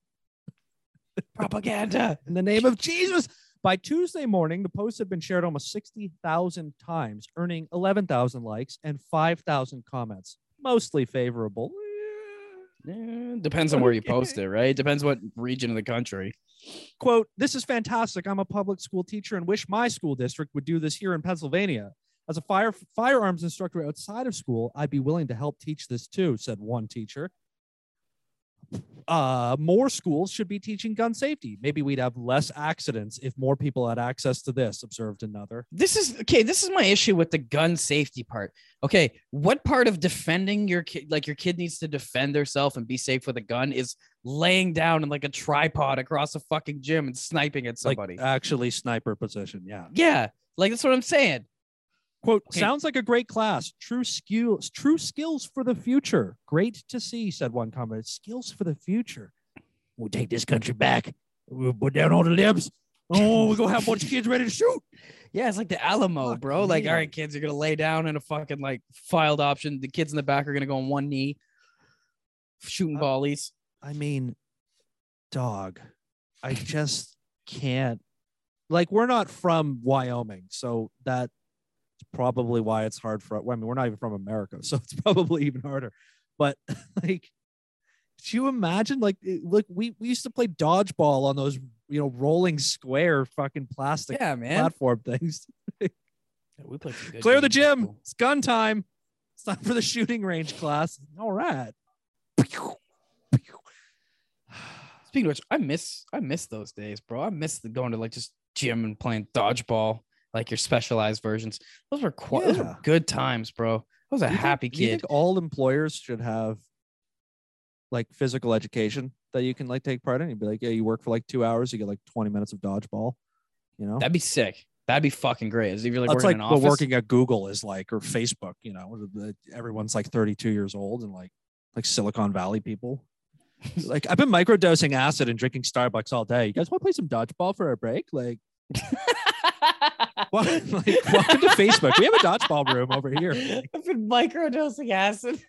S2: propaganda
S1: in the name of Jesus. By Tuesday morning, the post had been shared almost 60,000 times, earning 11,000 likes and 5,000 comments, mostly favorable.
S2: Eh, depends on where you post it right depends what region of the country
S1: Quote, this is fantastic. I'm a public school teacher and wish my school district would do this here in Pennsylvania. As a fire firearms instructor outside of school, I'd be willing to help teach this too, said one teacher. Uh, more schools should be teaching gun safety. Maybe we'd have less accidents if more people had access to this, observed another.
S2: This is okay. This is my issue with the gun safety part. Okay, what part of defending your kid, like your kid needs to defend themselves and be safe with a gun, is laying down in like a tripod across a fucking gym and sniping at somebody?
S1: Like actually sniper position. Yeah.
S2: yeah, like that's what I'm saying.
S1: Quote,
S2: Okay.
S1: sounds like a great class. True skills, true skills for the future. Great to see, said one commenter. Skills for the future. We'll take this country back. We'll put down all the libs. Oh, we're gonna have a bunch of kids ready to shoot.
S2: Yeah, it's like the Alamo,
S1: Fuck
S2: bro. Like, all right, kids, you're gonna lay down in a fucking like filed option. The kids in the back are gonna go on one knee, shooting
S1: Uh,
S2: volleys.
S1: I mean, dog, I just can't. Like, we're not from Wyoming, so that's probably why it's hard for. I mean, we're not even from America, so it's probably even harder. But like, do you imagine? Like, it- look, we we used to play dodgeball on those, you know, rolling square fucking plastic
S2: Yeah, man.
S1: platform things.
S2: we played good
S1: Clear the
S2: games.
S1: gym. It's gun time. It's time for the shooting range class. All right.
S2: Speaking of which, I miss I miss those days, bro. I miss the going to like just gym and playing dodgeball, like your specialized versions. Those were quite those were good times, bro. I was a
S1: Do you think-
S2: happy
S1: do you
S2: kid.
S1: think all employers should have like physical education that you can like take part in? You'd be like, yeah, you work for like two hours, you get like 20 minutes of dodgeball. You know,
S2: That'd be sick. That'd be fucking great. If you're like
S1: that's
S2: working
S1: like what working at Google is like, or Facebook. You know, everyone's like 32 years old and like like Silicon Valley people. like I've been microdosing acid and drinking Starbucks all day. You guys want to play some dodgeball for a break? Like, wel- like welcome to Facebook. We have a dodgeball room over here. Like,
S2: I've been microdosing acid.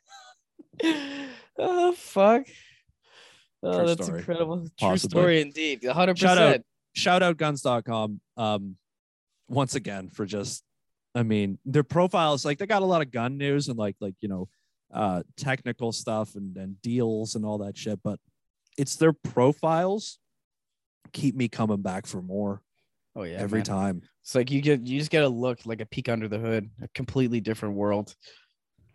S2: oh fuck. Oh,
S1: True
S2: that's
S1: story.
S2: incredible. True story indeed. 100%.
S1: Shout out. shout out guns.com um once again for just i mean their profiles like they got a lot of gun news and like like you know uh technical stuff and, and deals and all that shit but it's their profiles keep me coming back for more
S2: Oh yeah.
S1: every
S2: man.
S1: time
S2: It's like you get you just get a look like a peek under the hood, a completely different world,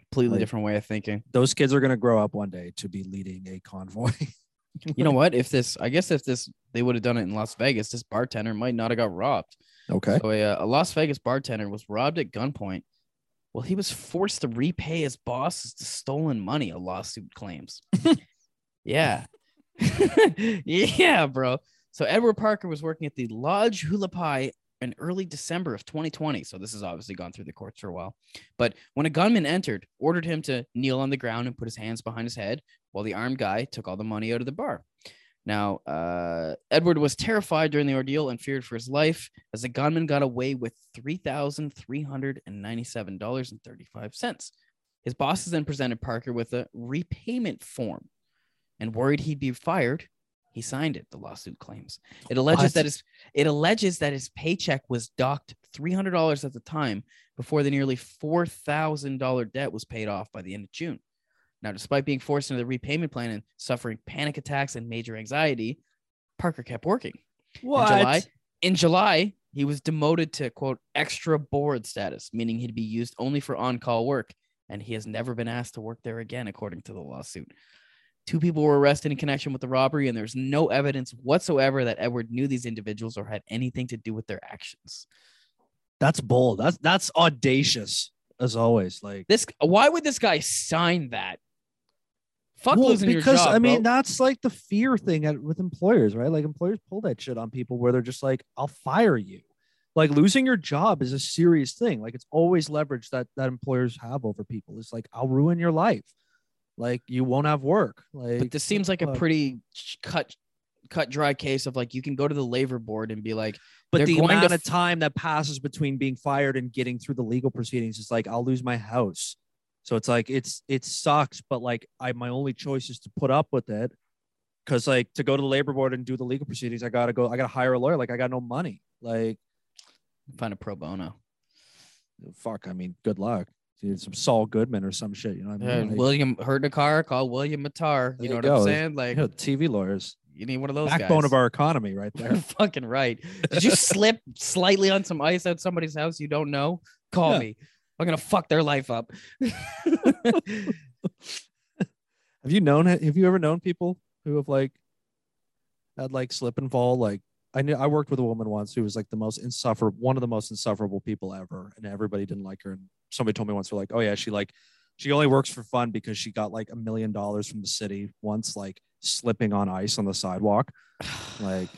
S2: completely
S1: Like-
S2: different way of thinking.
S1: those kids are going to grow up one day to be leading a convoy
S2: You know what? If this, I guess if this they would have done it in Las Vegas, this bartender might not have got robbed.
S1: okay
S2: So a, a Las Vegas bartender was robbed at gunpoint. Well, he was forced to repay his boss's stolen money. A lawsuit claims. yeah, yeah, bro. So Edward Parker was working at the Lodge Hualapai in early December of 2020. So this has obviously gone through the courts for a while. But when a gunman entered, ordered him to kneel on the ground and put his hands behind his head, while the armed guy took all the money out of the bar. Now, uh, Edward was terrified during the ordeal and feared for his life as the gunman got away with $3,397.35. His bosses then presented Parker with a repayment form and worried he'd be fired. He signed it, the lawsuit claims. It alleges
S1: What?
S2: that his it alleges that his paycheck was docked $300 at the time before the nearly $4,000 debt was paid off by the end of June. Now, despite being forced into the repayment plan and suffering panic attacks and major anxiety, Parker kept working.
S1: what
S2: July, in July, he was demoted to quote extra board status, meaning he'd be used only for on-call work, and he has never been asked to work there again, according to the lawsuit. Two people were arrested in connection with the robbery, and there's no evidence whatsoever that Edward knew these individuals or had anything to do with their actions.
S1: that's bold that's that's audacious as always like
S2: This, why would this guy sign that? Fuck
S1: Well,
S2: losing
S1: because
S2: your job.
S1: I mean
S2: bro.
S1: that's like the fear thing at, with employers, right? Like employers pull that shit on people where they're just like, "I'll fire you." Like losing your job is a serious thing. Like it's always leverage that that employers have over people. It's like, "I'll ruin your life." Like you won't have work. Like
S2: but this seems like a pretty cut, cut dry case of like you can go to the labor board and be like,
S1: But the amount of time that passes between being fired and getting through the legal proceedings is like, I'll lose my house. So it's like it's it sucks, but like I my only choice is to put up with it. Cause like to go to the labor board and do the legal proceedings, I gotta go, I gotta hire a lawyer. Like I got no money. Like
S2: find a pro bono.
S1: fuck, I mean, good luck. Dude, some Saul Goodman or some shit. You know what I
S2: Yeah,
S1: mean? Like,
S2: William hurt in a car, call William
S1: Mattar.
S2: You know
S1: you
S2: what
S1: go.
S2: I'm saying? Like
S1: you know, TV lawyers.
S2: you need one of those
S1: Backbone
S2: guys.
S1: of our economy right there.
S2: You're fucking right. Did you slip slightly on some ice at somebody's house you don't know? Call
S1: Yeah.
S2: me. I'm gonna fuck their life up.
S1: have you known have you ever known people who have like had like slip and fall. Like I knew I worked with a woman once who was like the most insufferable, one of the most insufferable people ever, and everybody didn't like her. And somebody told me once, they're like, "Oh yeah, she like she only works for fun because she got like a million dollars from the city once, like slipping on ice on the sidewalk, like."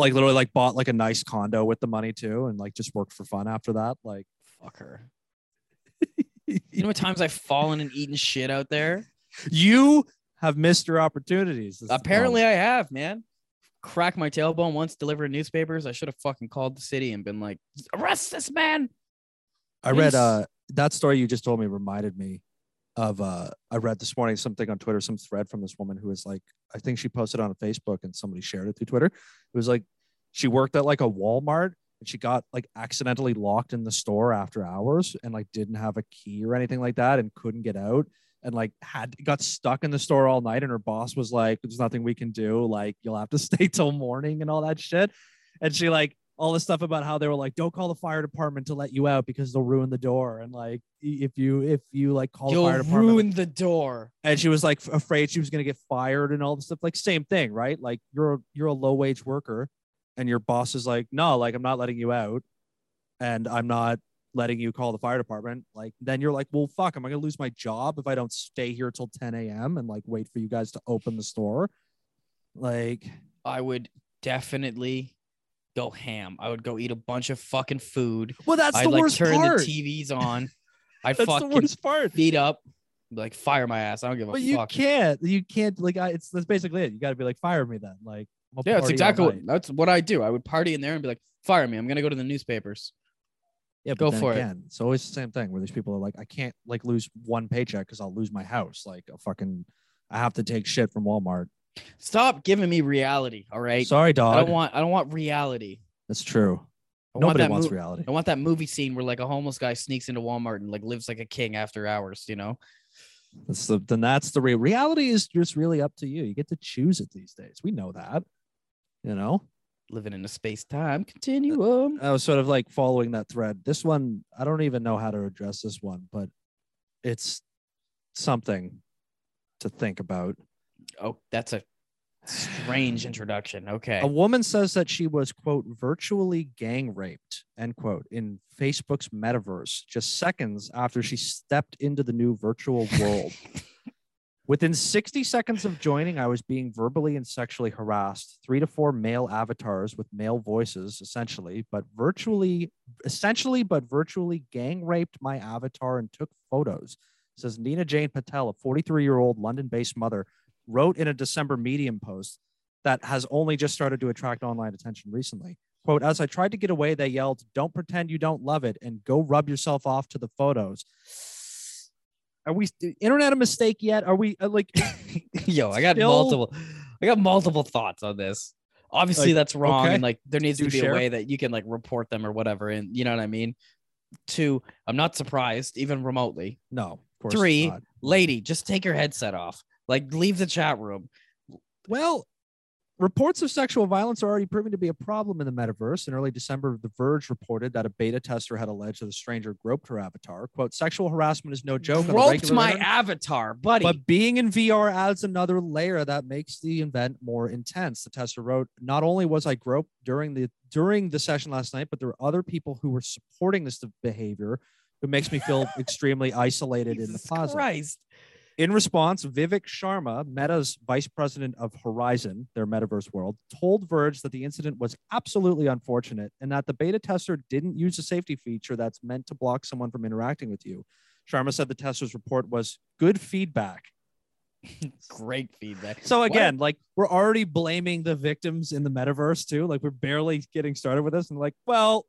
S1: Like literally, like bought like a nice condo with the money too, and like just worked for fun after that. Like,
S2: Fuck her. You know what times I've fallen and eaten shit out there?
S1: you have missed your opportunities. This is the
S2: Apparently. I have, man. Cracked my tailbone once delivering newspapers. I should have fucking called the city and been like, arrest this man.
S1: I read uh that story you just told me reminded me of uh I read this morning something on Twitter, some thread from this woman who was like, I think she posted on Facebook and somebody shared it through Twitter. It was like she worked at like a Walmart and she got like accidentally locked in the store after hours and like didn't have a key or anything like that and couldn't get out and like had got stuck in the store all night and her boss was like there's nothing we can do. Like you'll have to stay till morning and all that shit. And she like all this stuff about how they were like don't call the fire department to let you out because they'll ruin the door. And like if you if you like call the
S2: You'll
S1: fire department
S2: ruin the door.
S1: and she was like afraid she was going to get fired and all this stuff like same thing right? Like you're a- you're a low wage worker and your boss is like no like i'm not letting you out and i'm not letting you call the fire department like then you're like well fuck am i going to lose my job if i don't stay here till 10 a.m and like wait for you guys to open the store? Like
S2: I would definitely go ham. I would go eat a bunch of fucking food.
S1: well that's
S2: I'd
S1: the
S2: like
S1: worst
S2: turn
S1: part
S2: the TVs on. I'd
S1: that's the
S2: fucking
S1: worst part
S2: feet up, like fire my ass. I don't give a fuck.
S1: but you
S2: fuck.
S1: can't you can't like I, it's that's basically it you got to be like fire me then like I'll
S2: Yeah, that's exactly what that's what I do. I would party in there and be like, fire me. I'm gonna go to the newspapers.
S1: Yeah, but
S2: Go for it.
S1: again, It's always the same thing where these people are like, I can't like lose one paycheck because I'll lose my house. Like a fucking, I have to take shit from Walmart.
S2: Stop giving me reality. All right.
S1: Sorry, dog.
S2: I don't want I don't want reality.
S1: That's true.
S2: I want
S1: Nobody
S2: that
S1: wants
S2: mo-
S1: reality.
S2: I want that movie scene where like a homeless guy sneaks into Walmart and like lives like a king after hours, you know?
S1: That's the then that's the real reality is just really up to you. You get to choose it these days. We know that. You know,
S2: Living in a space time continuum.
S1: I was sort of like following that thread. This one, I don't even know how to address this one, but it's something to think about.
S2: Oh, that's a strange introduction. Okay.
S1: A woman says that she was, quote, virtually gang raped, end quote, in Facebook's metaverse just seconds after she stepped into the new virtual world. Within 60 seconds of joining, I was being verbally and sexually harassed. Three to four male avatars with male voices, essentially, but virtually, essentially, but virtually gang raped my avatar and took photos. Says Nina Jane Patel, a 43 year old London based mother, wrote in a December Medium post that has only just started to attract online attention recently. Quote, as I tried to get away, they yelled, Don't pretend you don't love it and go rub yourself off to the photos. Are we internet a mistake yet? Are we uh, like
S2: Yo, I got
S1: Still-
S2: multiple I got multiple thoughts on this. Obviously
S1: Like,
S2: that's wrong
S1: okay.
S2: and like there needs
S1: Do
S2: to be
S1: share.
S2: a way that you can like report them or whatever and you know what I mean? Two, I'm not surprised even remotely.
S1: no? Of course
S2: Three,
S1: not.
S2: Lady, just take your headset off. Like leave the chat room.
S1: Well, reports of sexual violence are already proving to be a problem in the metaverse. In early December, The Verge reported that a beta tester had alleged that a stranger groped her avatar. Quote, sexual harassment is no joke.
S2: Groped my
S1: internet,
S2: avatar, buddy.
S1: But being in VR adds another layer that makes the event more intense. The tester wrote, "Not only was I groped during the during the session last night, but there were other people who were supporting this behavior, who makes me feel extremely isolated in the plaza."
S2: Christ.
S1: In response, Vivek Sharma, Meta's vice president of Horizon, their metaverse world, told Verge that the incident was absolutely unfortunate and that the beta tester didn't use a safety feature that's meant to block someone from interacting with you. Sharma said the tester's report was good feedback.
S2: Great feedback.
S1: So
S2: What?
S1: again, like we're already blaming the victims in the metaverse too. Like we're barely getting started with this, and like, well,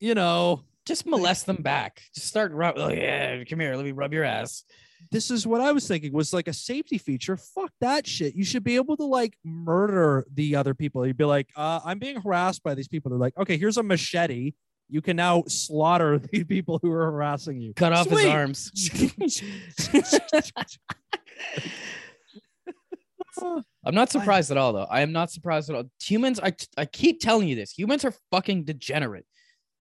S1: you know,
S2: just molest them back. Just start rub. Oh yeah, come here. Let me rub your ass.
S1: This is what I was thinking was like a safety feature. Fuck that shit. You should be able to like murder the other people. You'd be like, uh, I'm being harassed by these people. They're like, okay, here's a machete. You can now slaughter the people who are harassing you.
S2: Cut off his arms. I'm not surprised at all, though. I am not surprised at all. Humans, I, I keep telling you this. Humans are fucking degenerate.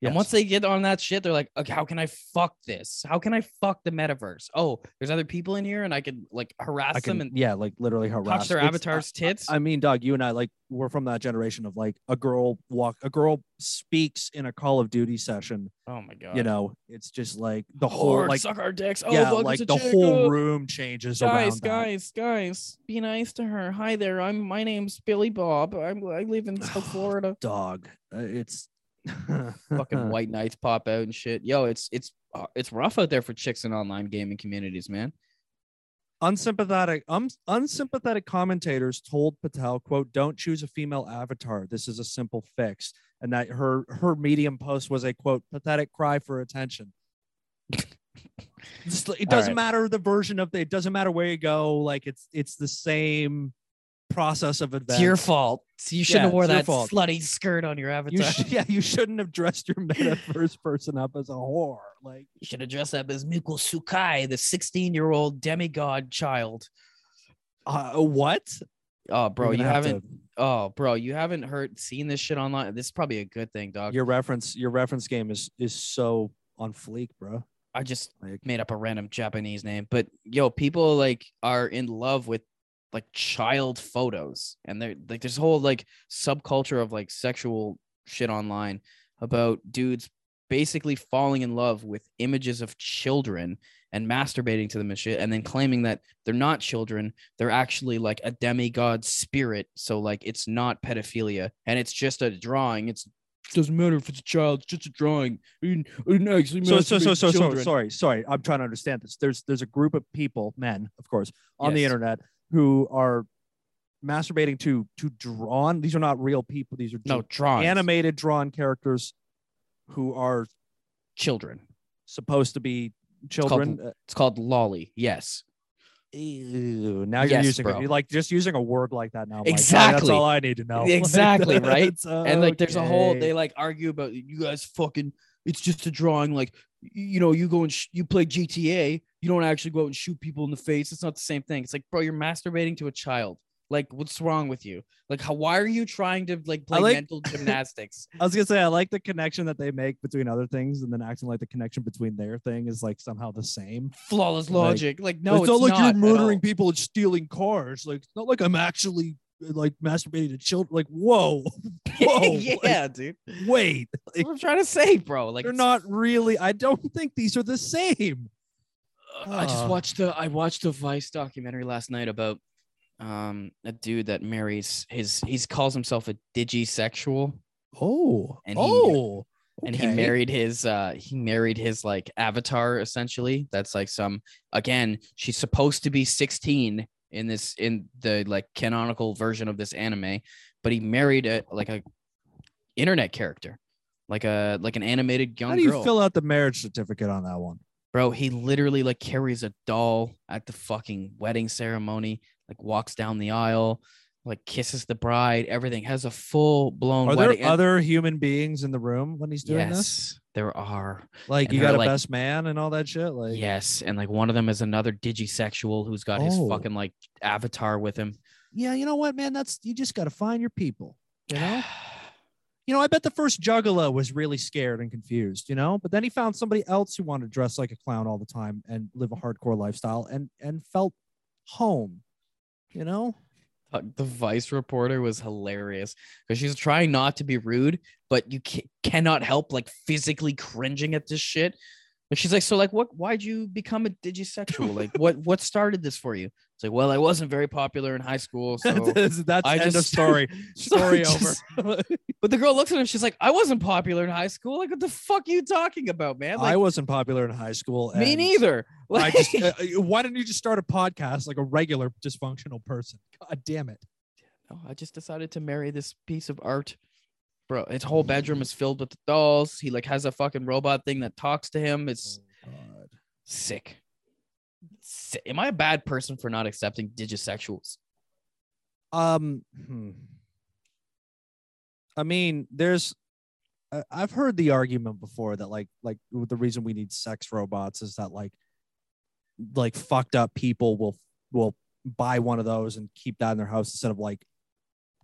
S1: Yes.
S2: And once they get on that shit, they're like, okay, how can I fuck this? How can I fuck the metaverse? Oh, there's other people in here and I can like harass
S1: I
S2: them and
S1: yeah, like literally harass.
S2: touch their
S1: It's-
S2: avatar's tits.
S1: I mean, dog, you and I like we're from that generation of like a girl walk, a girl speaks in a Call of Duty session.
S2: oh my god.
S1: You know, it's just like the whole
S2: Horde,
S1: like
S2: suck our dicks. Oh,
S1: yeah, like the
S2: chick.
S1: whole
S2: Oh.
S1: room changes
S2: Guys,
S1: that.
S2: guys, guys, be nice to her. Hi there. I'm my name's Billy Bob. I'm I live in South Florida.
S1: dog. Uh, it's
S2: Fucking white knights pop out and shit. Yo, it's it's uh, it's rough out there for chicks in online gaming communities, man.
S1: unsympathetic um, unsympathetic commentators told patel quote don't choose a female avatar this is a simple fix and that her her medium post was a quote pathetic cry for attention it doesn't
S2: right.
S1: matter the version of the it doesn't matter where you go like it's it's the same process of events
S2: It's your fault. So you shouldn't
S1: Yeah,
S2: have wore that
S1: fault.
S2: slutty skirt on your
S1: you
S2: avatar.
S1: sh- yeah you shouldn't have dressed your metaverse person up as a whore like
S2: You should have dressed up as Miko Sukai, the 16 year old demigod child.
S1: uh, what
S2: Oh, bro, you
S1: have
S2: haven't. Oh, bro, you haven't heard seen this shit online. This is probably a good thing, dog.
S1: your reference your reference game is is so on fleek bro
S2: I just made up a random Japanese name, but yo, people like are in love with like child photos, and they're like there's a whole like subculture of like sexual shit online about dudes basically falling in love with images of children and masturbating to them and shit, and then claiming that they're not children, they're actually like a demigod spirit. So like it's not pedophilia, and it's just a drawing. It's doesn't matter if it's a child, it's just a drawing. I didn't, I didn't actually
S1: so so so so, so
S2: children."
S1: sorry sorry i'm trying to understand this there's there's a group of people men of course on the internet who are masturbating to to drawn these are not real people these are
S2: No, drawings.
S1: animated drawn characters who are
S2: children.
S1: supposed to be
S2: called
S1: children Uh,
S2: It's called loli. Yes.
S1: ew, now you're
S2: Yes,
S1: using
S2: bro.
S1: it like just using a word like that now I'm like, "Oh, that's
S2: Exactly.
S1: all i need to know
S2: Exactly,
S1: Like,
S2: right?
S1: that's
S2: And like there's a whole they like argue about you guys fucking it's just a drawing like you know you go and sh- you play GTA you don't actually go out and shoot people in the face. It's not the same thing. It's like bro you're masturbating to a child. Like what's wrong with you? Like how why are you trying to like play
S1: like-
S2: mental gymnastics?
S1: I was gonna say I like the connection that they make between other things, and then acting like the connection between their thing is like somehow the same.
S2: flawless logic. Like no
S1: it's, not like
S2: at
S1: you're murdering people and stealing cars. Like it's not like I'm actually like masturbating to children. Like whoa, whoa,
S2: yeah dude
S1: wait, like,
S2: what I'm trying to say bro like
S1: they're not really. I don't think these are the same.
S2: I just watched the I watched a Vice documentary last night about um a dude that marries his he calls himself a digisexual
S1: Oh,
S2: And he-
S1: oh,
S2: and he married his uh he married his like avatar essentially that's like some again she's supposed to be 16 in this in the like canonical version of this anime but he married a like a internet character like a like an animated young
S1: How do you
S2: girl
S1: fill out the marriage certificate on that one?
S2: Bro, he literally like carries a doll at the fucking wedding ceremony, like walks down the aisle, like kisses the bride, everything has a full blown
S1: Are
S2: wedding.
S1: there other human beings in the room when he's doing this?
S2: There are.
S1: Like
S2: And
S1: you got a
S2: like-
S1: best man and all that shit. Like
S2: yes, and like one of them is another digisexual who's got his
S1: Oh.
S2: fucking like avatar with him.
S1: yeah, you know what, man? That's you just got to find your people. You know. You know, I bet the first Juggalo was really scared and confused, you know, but then he found somebody else who wanted to dress like a clown all the time and live a hardcore lifestyle and and felt home, you know?
S2: Uh, the Vice reporter was hilarious because she's trying not to be rude, but you ca- cannot help like physically cringing at this shit. And she's like, "So, like, what? Why'd you become a digisexual? Like, what? What started this for you?" It's like, "Well, I wasn't very popular in high school, so."
S1: that's that's
S2: I
S1: end of
S2: just-
S1: story.
S2: So I
S1: Story
S2: just-
S1: over.
S2: But the girl looks at him. She's like, "I wasn't popular in high school. Like, what the fuck are you talking about, man? Like,
S1: I wasn't popular in high school.
S2: me neither.
S1: I
S2: Like,
S1: just, uh, uh, why didn't you just start a podcast like a regular dysfunctional person? God damn it.
S2: No, I just decided to marry this piece of art. Bro, his whole bedroom is filled with dolls. He like has a fucking robot thing that talks to him. It's
S1: God.
S2: sick. Am I a bad person for not accepting digisexuals?
S1: Um, hmm. I mean, there's, I've heard the argument before that like, like the reason we need sex robots is that like, like fucked up people will will buy one of those and keep that in their house instead of like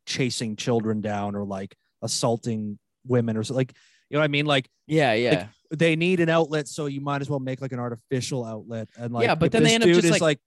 S1: chasing children down or like assaulting women or so like You know what I mean? Like
S2: Yeah, yeah.
S1: They need an outlet, so you might as well make like an artificial outlet. And like,
S2: Yeah, but then they end up just,
S1: is
S2: like-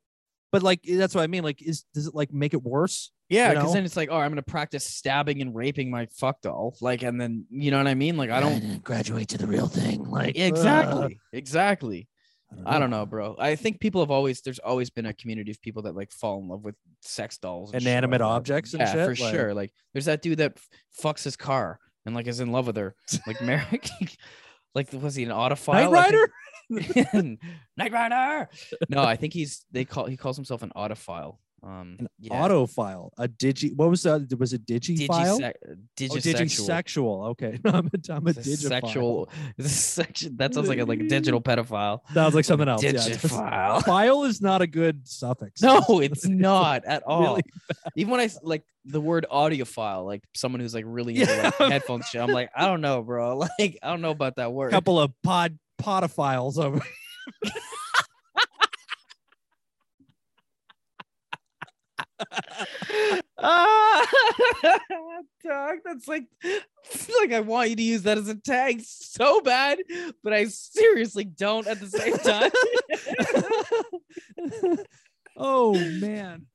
S1: but like that's what I mean. Like, is does it like make it worse?
S2: Yeah,
S1: you
S2: because
S1: know?
S2: then it's like, oh, I'm gonna practice stabbing and raping my fuck doll, like, and then you know what I mean? Like, I don't
S1: graduate to the real thing. Like
S2: exactly, exactly.
S1: uh,
S2: I don't know, bro. I think people have always there's always been a community of people that like fall in love with sex dolls, and shit
S1: Inanimate
S2: like that.
S1: objects and
S2: yeah,
S1: shit,
S2: for
S1: like-
S2: sure. Like, there's that dude that f- fucks his car and like is in love with her, like Merrick. Like, was he an autophile?
S1: Knight
S2: I think-
S1: Rider.
S2: Knight Rider. No, I think he's they call he calls himself an autophile. Um,
S1: An
S2: yeah.
S1: autofile, a digi. What was that? Was it digi file? Oh,
S2: digisexual.
S1: digisexual. Okay, I'm a, I'm a
S2: It's sexual. It's section. That sounds like a like a digital pedophile.
S1: Sounds like something else. Yeah,
S2: Digiphile.
S1: file is not a good suffix.
S2: No, it's not at all.
S1: Really
S2: Even I like the word audiophile, like someone who's like really into like
S1: Yeah.
S2: headphones shit, I'm like, I don't know, bro. Like, I don't know about that word.
S1: A couple of pod podophiles over.
S2: ah, dog, that's like, like I want you to use that as a tag so bad, but I seriously don't at the same time.
S1: oh man,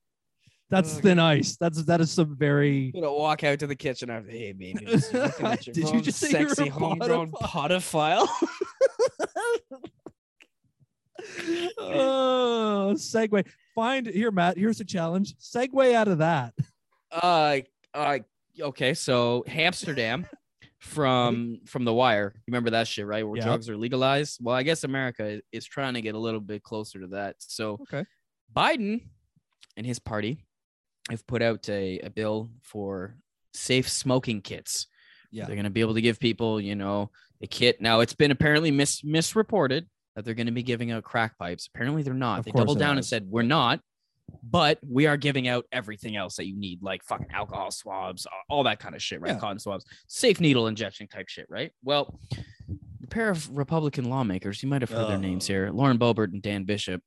S1: that's
S2: Oh,
S1: thin ice. That's that is some very.
S2: I'm gonna walk out to the kitchen after, hey baby, I was looking at your
S1: Did you just say you're a
S2: homegrown podophile?
S1: oh, segue. Find here, Matt. Here's a challenge. Segue out of that.
S2: uh, uh, okay, so Hamsterdam from from The Wire. You remember that shit, right? Where
S1: Yeah.
S2: drugs are legalized. Well, I guess America is, is trying to get a little bit closer to that. So
S1: Okay.
S2: Biden and his party have put out a, a bill for safe smoking kits.
S1: Yeah.
S2: They're going to be able to give people, you know, a kit. Now, it's been apparently mis- misreported that they're going to be giving out crack pipes. Apparently, they're not.
S1: Of
S2: they doubled down and said, we're not, but we are giving out everything else that you need, like fucking alcohol swabs, all that kind of shit, right?
S1: Yeah.
S2: Cotton swabs, safe needle injection type shit, right? Well, a pair of Republican lawmakers, you might have heard their names
S1: Oh.
S2: here, Lauren Boebert and Dan Bishop,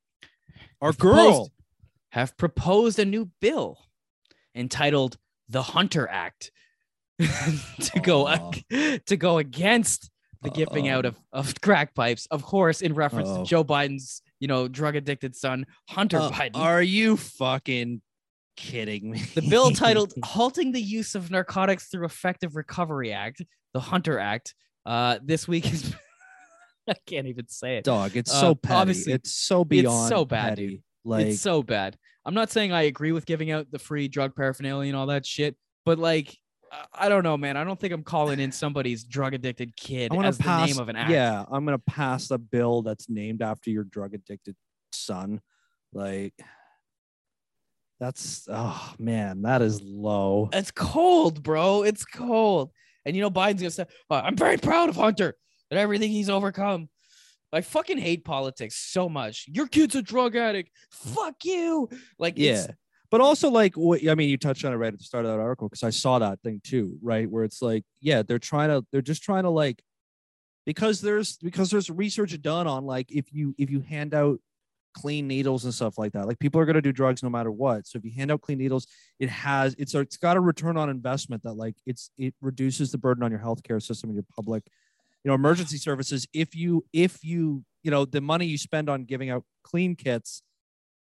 S1: Our girl.
S2: proposed- have proposed a new bill entitled the Hunter Act to go to go against the giving out of, of crack pipes, of course, in reference
S1: Uh-oh.
S2: to Joe Biden's, you know, drug addicted son, Hunter
S1: Uh,
S2: Biden.
S1: Are you fucking kidding me?
S2: the bill titled Halting the Use of Narcotics Through Effective Recovery Act, the Hunter Act. Uh, this week is I can't even say it.
S1: dog. It's
S2: Uh,
S1: so petty.
S2: obviously,
S1: it's so beyond.
S2: it's so bad,
S1: petty.
S2: dude.
S1: Like
S2: it's so bad. I'm not saying I agree with giving out the free drug paraphernalia and all that shit, but like, I- don't know, man. I don't think I'm calling in somebody's drug addicted kid as
S1: pass.
S2: the name of an act.
S1: Yeah, I'm gonna pass a bill that's named after your drug addicted son. Like, that's oh man, that is low.
S2: It's cold, bro. It's cold. And you know, Biden's gonna say, "Oh, I'm very proud of Hunter and everything he's overcome. I fucking hate politics so much. Your kid's a drug addict. Fuck you. Like,
S1: Yeah. But also, like, what I mean, you touched on it right at the start of that article because I saw that thing too, right? Where it's like, yeah, they're trying to, they're just trying to like, because there's because there's research done on like if you if you hand out clean needles and stuff like that, like people are gonna do drugs no matter what. So if you hand out clean needles, it has it's it's got a return on investment that like it's it reduces the burden on your healthcare system and your public, you know, emergency services. If you if you you know the money you spend on giving out clean kits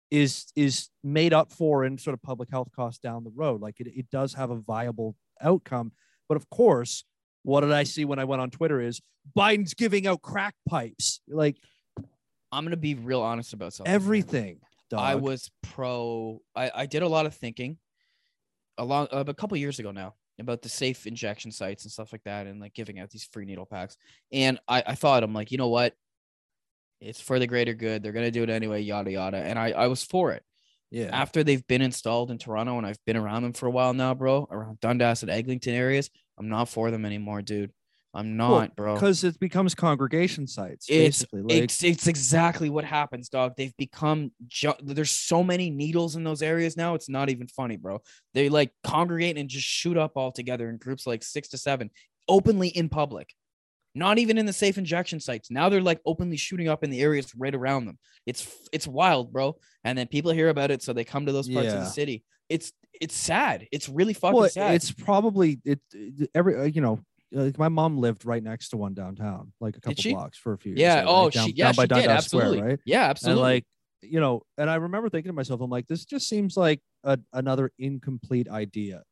S1: is is made up for in sort of public health costs down the road. Like it, it does have a viable outcome. But of course, what did I see when I went on Twitter is Biden's giving out crack pipes. Like
S2: I'm gonna be real honest about something.
S1: everything. Dog.
S2: I was pro. I, I did a lot of thinking, a long uh, a couple years ago now about the safe injection sites and stuff like that, and like giving out these free needle packs. And I, I thought I'm like, you know what? It's for the greater good. They're gonna do it anyway. Yada yada. And I I was for it.
S1: yeah.
S2: After they've been installed in Toronto, and I've been around them for a while now, bro. Around Dundas and Eglinton areas, I'm not for them anymore, dude. I'm not, bro.
S1: Because it becomes congregation sites.
S2: It's
S1: basically. Like,
S2: it's it's exactly what happens, dog. They've become ju- there's so many needles in those areas now. It's not even funny, bro. They like congregate and just shoot up all together in groups like six to seven, openly in public. Not even in the safe injection sites. Now they're like openly shooting up in the areas right around them. It's it's wild, bro. And then people hear about it, so they come to those parts of the city. It's it's sad. It's really fucking
S1: well,
S2: sad.
S1: it's probably it, it- every uh, you know like my mom lived right next to one downtown, like a couple blocks for a few years.
S2: Yeah.
S1: right?
S2: Oh,
S1: down,
S2: she yeah
S1: down by
S2: she did
S1: Dundas Square,
S2: absolutely.
S1: right?
S2: Yeah, absolutely.
S1: And like, you know, and I remember thinking to myself, I'm like, this just seems like a, another incomplete idea.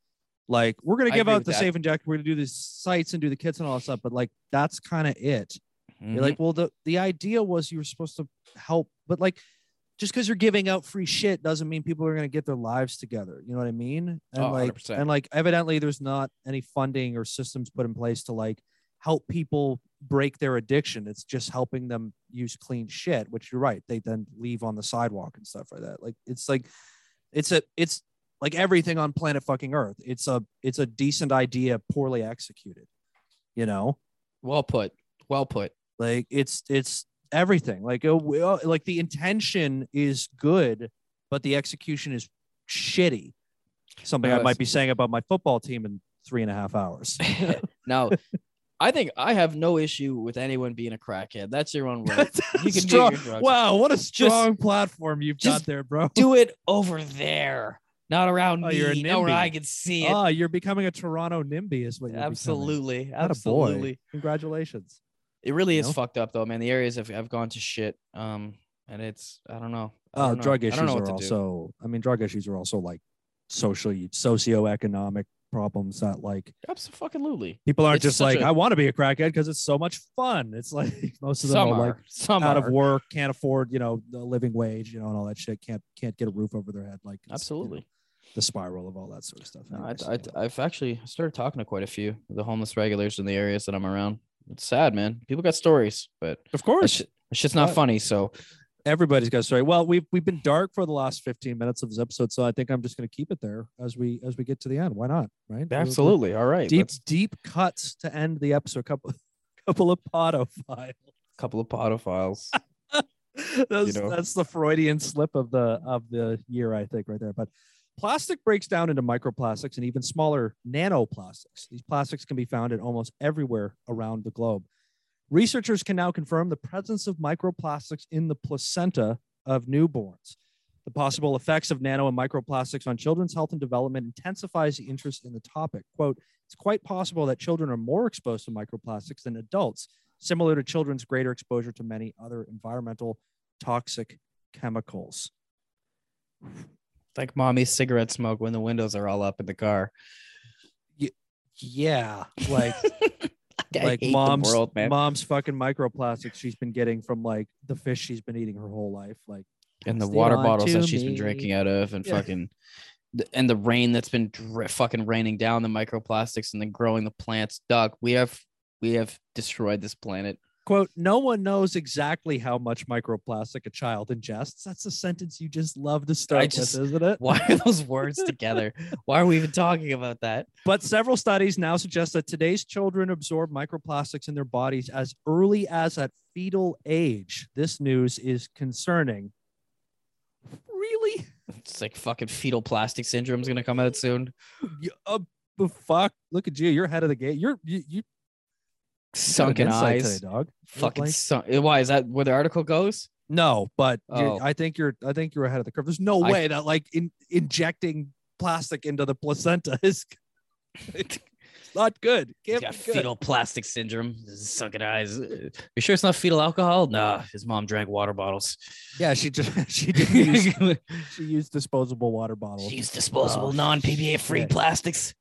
S1: Like, we're gonna give out the
S2: that.
S1: safe injector, we're gonna do the sites and do the kits and all that stuff, but like that's kind of it.
S2: Mhm.
S1: You're like, well, the the idea was you were supposed to help, but like just because you're giving out free shit doesn't mean people are gonna get their lives together. You know what I mean? And
S2: Oh,
S1: like
S2: 100%.
S1: and like evidently there's not any funding or systems put in place to like help people break their addiction. It's just helping them use clean shit, which you're right. They then leave on the sidewalk and stuff like that. Like it's like it's a it's like everything on planet fucking earth. It's a it's a decent idea poorly executed. You know?
S2: well put. Well put.
S1: like it's it's everything like we- uh, like the intention is good but the execution is shitty something
S2: No,
S1: i might be saying about my football team in three and a half hours
S2: now, I think I have no issue with anyone being a crackhead. That's your own right. You can
S1: Strong- wow what a strong platform you've got there bro
S2: Do it over there, not around
S1: Oh,
S2: me.
S1: you're a
S2: not where. I can see it.
S1: oh you're becoming a toronto nimby is what you're becoming.
S2: absolutely,
S1: boy.
S2: absolutely.
S1: congratulations
S2: It really
S1: You
S2: is
S1: know?
S2: fucked up though, man. The areas have, have gone to shit. Um, and it's I don't know. I
S1: oh
S2: don't know.
S1: drug issues are
S2: to do.
S1: also i mean drug issues are also like socially socioeconomic problems that like
S2: Absolutely.
S1: People aren't
S2: It's
S1: just like,
S2: a-
S1: I want to be a crackhead because it's so much fun. It's like most of them
S2: Some
S1: are
S2: are.
S1: like
S2: Some
S1: out
S2: are.
S1: of work, can't afford, you know, the living wage, you know, and all that shit. Can't can't get a roof over their head. Like
S2: Absolutely.
S1: The spiral of all that sort of stuff.
S2: I, I, I've actually started talking to quite a few of the homeless regulars in the areas that I'm around. It's sad, man. People got stories, but
S1: of course,
S2: it's just not funny. So
S1: everybody's got a story. Well, we've we've been dark for the last 15 minutes of this episode, so I think I'm just going to keep it there as we as we get to the end. Why not? Right?
S2: Absolutely. All right.
S1: Deep
S2: Deep
S1: deep cuts to end the episode. Couple couple of podophiles.
S2: couple of podophiles.
S1: that's,
S2: know?
S1: that's the Freudian slip of the of the year, I think, right there. But plastic breaks down into microplastics and even smaller nanoplastics. These plastics can be found in almost everywhere around the globe. Researchers can now confirm the presence of microplastics in the placenta of newborns. The possible effects of nano and microplastics on children's health and development intensifies the interest in the topic. Quote, it's quite possible that children are more exposed to microplastics than adults, similar to children's greater exposure to many other environmental toxic chemicals.
S2: Like mommy's cigarette smoke when the windows are all up in the car.
S1: Yeah, like like mom's
S2: world,
S1: mom's fucking microplastics she's been getting from like the fish she's been eating her whole life. Like
S2: and the water bottles that she's been drinking out of, and
S1: Yeah.
S2: fucking, and the rain that's been dri- fucking raining down the microplastics and then growing the plants. Doug, we have we have destroyed this planet.
S1: Quote, no one knows exactly how much microplastic a child ingests. That's a sentence you just love to start
S2: just-
S1: with, isn't it?
S2: Why are those words together? Why are we even talking about that?
S1: But several studies now suggest that today's children absorb microplastics in their bodies as early as at fetal age. This news is concerning. Really?
S2: It's like fucking fetal plastic syndrome is gonna come out soon.
S1: Uh, fuck! Look at you. You're ahead of the game. You're you. you
S2: Sunken
S1: insight
S2: eyes.
S1: today, dog.
S2: Fucking
S1: like-
S2: sun- eh, why is that where the article goes?
S1: No, but
S2: Oh.
S1: I think you're. I think you're ahead of the curve. There's no
S2: I-
S1: way that like in, injecting plastic into the placenta is not good.
S2: He's
S1: Can't
S2: got
S1: be good.
S2: fetal plastic syndrome. Sunken eyes. Uh, you sure it's not fetal alcohol? Nah, his mom drank water bottles.
S1: Yeah, she just she did use she used disposable water bottles.
S2: She used disposable, uh,
S1: Oh,
S2: non PBA free
S1: shit.
S2: plastics.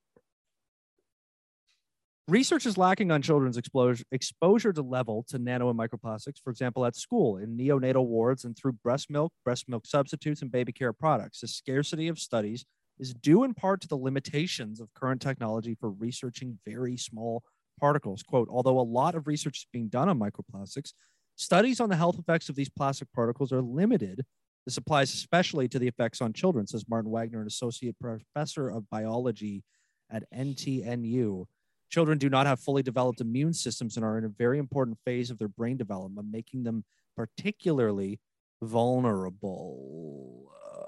S1: Research is lacking on children's exposure exposure to level to nano and microplastics, for example, at school, in neonatal wards, and through breast milk, breast milk substitutes, and baby care products. The scarcity of studies is due in part to the limitations of current technology for researching very small particles. Quote, although a lot of research is being done on microplastics, studies on the health effects of these plastic particles are limited. This applies especially to the effects on children, says Martin Wagner, an associate professor of biology at NTNU. Children do not have fully developed immune systems and are in a very important phase of their brain development, making them particularly vulnerable. Uh,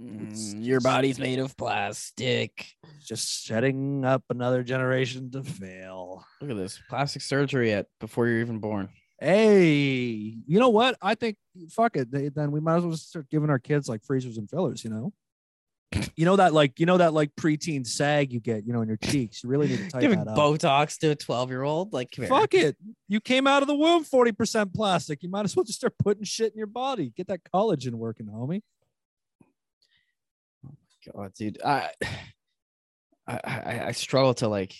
S2: Mm, your body's made of plastic.
S1: just setting up another generation to fail.
S2: Look at this plastic surgery at before you're even born.
S1: Hey, you know what? I think fuck it. Then we might as well just start giving our kids like freezers and fillers. You know, You know that like you know that like preteen sag you get, you know, in your cheeks. You really need to tighten that up.
S2: Botox to a 12 year old? Like.
S1: Fuck it. You came out of the womb 40% plastic. You might as well just start putting shit in your body. Get that collagen working, homie.
S2: Oh my god, dude. I, I, I, I struggle to like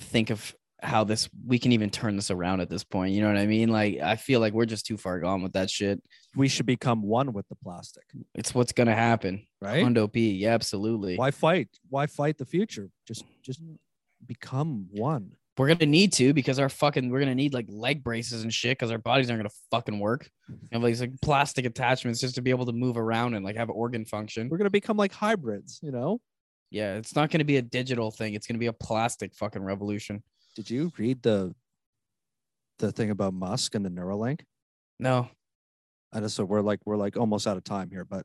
S2: think of how this we can even turn this around at this point. You know what I mean? Like, I feel like we're just too far gone with that shit.
S1: We should become one with the plastic,
S2: It's what's gonna happen.
S1: right?
S2: Hundo P. Yeah, absolutely.
S1: Why fight? Why fight the future? Just just become one.
S2: We're gonna need to because our fucking we're gonna need like leg braces and shit because our bodies aren't gonna fucking work. You have these like plastic attachments just to be able to move around and like have organ function.
S1: We're gonna become like hybrids, you know?
S2: Yeah, it's not gonna be a digital thing. It's gonna be a plastic fucking revolution.
S1: Did you read the the thing about Musk and the Neuralink?
S2: No,
S1: I know so we're like we're like almost out of time here, but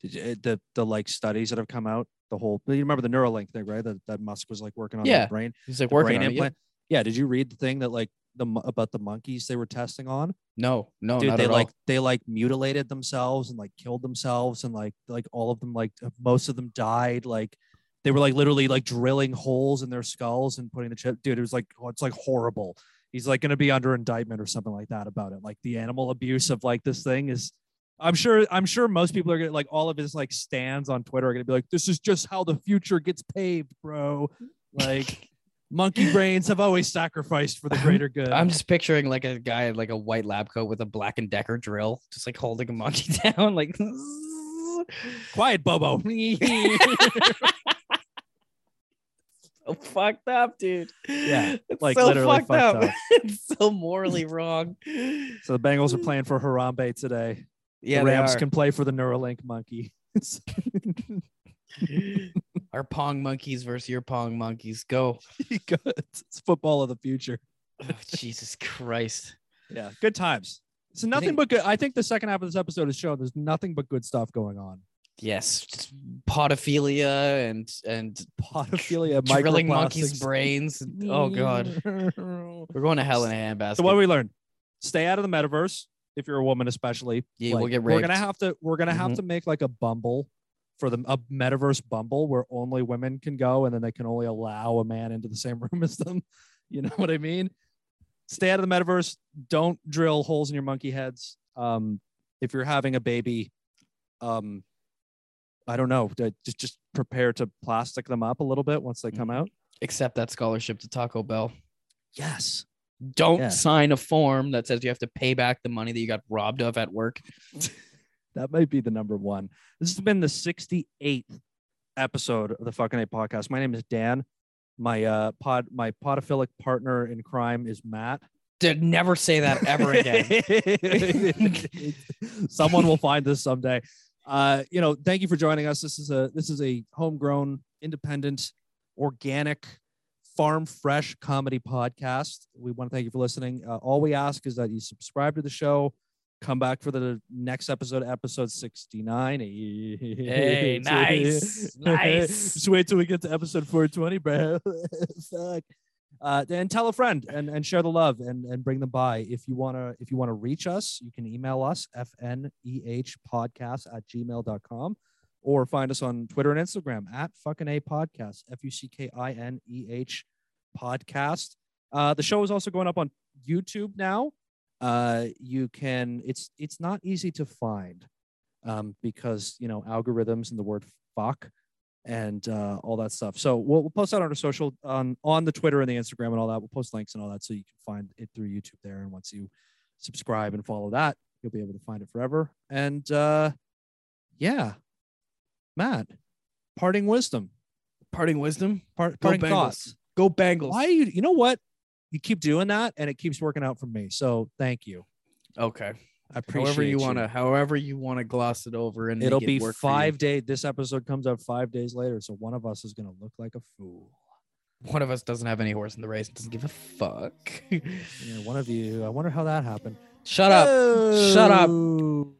S1: did you, eh, the the like studies that have come out, the whole you remember the Neuralink thing, right? That that Musk was like working on
S2: Yeah,
S1: the brain,
S2: he's like working
S1: brain
S2: on it. Yeah.
S1: implant. Yeah. Did you read the thing that like the about the monkeys they were testing on?
S2: No, no,
S1: Dude, they like
S2: all.
S1: they like mutilated themselves and like killed themselves and like like all of them like most of them died like they were like literally like drilling holes in their skulls and putting the chip dude it was like oh, it's like horrible. He's like going to be under indictment or something like that about it. Like the animal abuse of like this thing is i'm sure i'm sure most people are gonna like all of his like stands on twitter are gonna be like this is just how the future gets paved bro. Like monkey brains have always sacrificed for the greater good.
S2: I'm just picturing like a guy in like a white lab coat with a black and decker drill, just like holding a monkey down, like
S1: quiet bobo
S2: so fucked up, dude.
S1: Yeah,
S2: It's
S1: like,
S2: so
S1: literally
S2: fucked,
S1: fucked
S2: up.
S1: up.
S2: it's so morally wrong.
S1: So the Bengals are playing for Harambe today.
S2: Yeah,
S1: the Rams can play for the Neuralink monkey.
S2: Our pong monkeys versus your pong monkeys. Go.
S1: Good. It's football of the future.
S2: Oh, Jesus Christ.
S1: Yeah, good times. So nothing
S2: think-
S1: but good. I think the second half of this episode has shown there's nothing but good stuff going on.
S2: Yes, podophilia and and
S1: Podophilia,
S2: drilling monkeys' brains. Oh god, we're going to hell in a handbasket.
S1: so what do we learn? Stay out of the metaverse if you're a woman, especially.
S2: Yeah, we'll
S1: Like,
S2: get
S1: We're gonna have to. We're gonna have
S2: Mhm.
S1: to make like a Bumble for the a metaverse Bumble where only women can go, and then they can only allow a man into the same room as them. You know what I mean? Stay out of the metaverse. Don't drill holes in your monkey heads. Um, if you're having a baby, um, I don't know. Just just prepare to plastic them up a little bit once they come
S2: Mhm.
S1: out.
S2: accept that scholarship to Taco Bell.
S1: Yes.
S2: Don't
S1: Yeah.
S2: sign a form that says you have to pay back the money that you got robbed of at work.
S1: That might be the number one. This has been the 68th episode of the fucking A podcast. My name is Dan. My uh pod my podophilic partner in crime is Matt.
S2: Did never say that ever again.
S1: Someone will find this someday. Uh, you know, thank you for joining us. This is a this is a homegrown, independent, organic, farm fresh comedy podcast. We want to thank you for listening. Uh, all we ask is that you subscribe to the show. Come back for the next episode, episode 69.
S2: Hey, nice, nice.
S1: Just wait till we get to episode 420, bro. Fuck. Uh, and tell a friend and, and share the love and, and bring them by. If you want to, if you want to reach us, you can email us fneh podcast at gmail.com or find us on Twitter and Instagram at fucking a podcast, F U C K I N E H podcast. Uh, the show is also going up on YouTube now. Uh, you can, it's, it's not easy to find um, because, you know, algorithms and the word fuck and uh, all that stuff. So we'll, we'll post that on our social on on the Twitter and the Instagram and all that. We'll post links and all that so you can find it through YouTube there. And once you subscribe and follow that, you'll be able to find it forever. And uh, yeah, Matt, parting wisdom,
S2: Parting wisdom.
S1: part,
S2: Go
S1: parting
S2: Bengals.
S1: thoughts.
S2: Go Bengals.
S1: Why you? You know what? You keep doing that, and it keeps working out for me. So thank you.
S2: Okay.
S1: I appreciate
S2: However you want to, however you want to gloss it over, and
S1: It'll
S2: it
S1: be
S2: you.
S1: five days. This episode comes out five days later, so one of us is gonna look like a fool.
S2: One of us doesn't have any horse in the race. Doesn't give a fuck.
S1: Yeah, one of you. I wonder how that happened.
S2: Shut up. Shut up.
S1: Oh.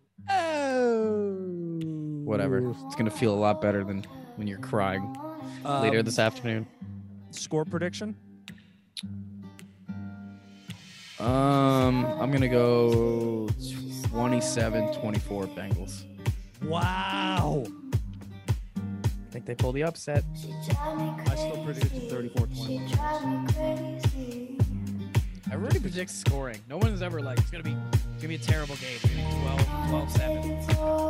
S2: Whatever. It's gonna feel a lot better than when you're crying later
S1: Um,
S2: this afternoon.
S1: score prediction.
S2: Um, I'm going to go 27 24 Bengals.
S1: Wow.
S2: I think they pull the upset.
S3: I still predict 34 20.
S2: Everybody predicts scoring. No one's ever like, it's going to be it's gonna be a terrible game. It's going to be 12, 12 7.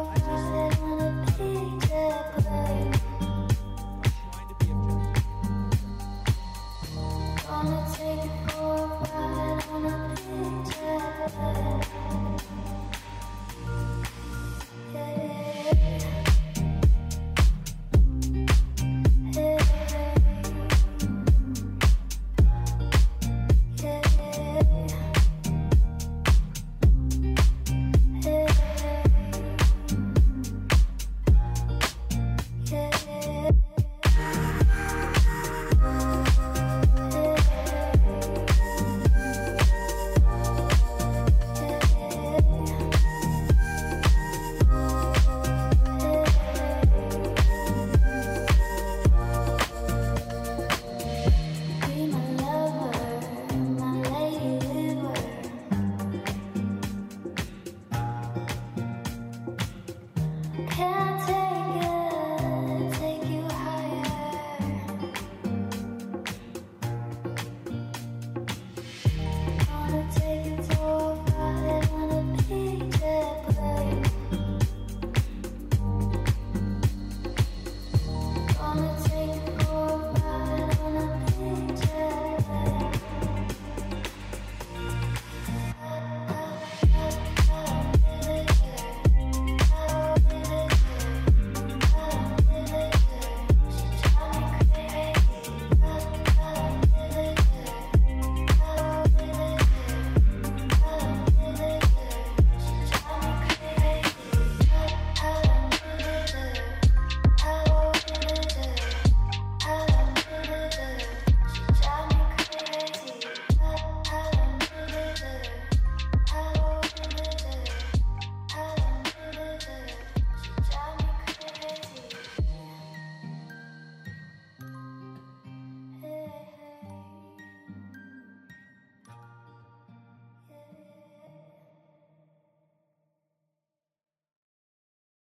S2: I just. I'm to. Yeah.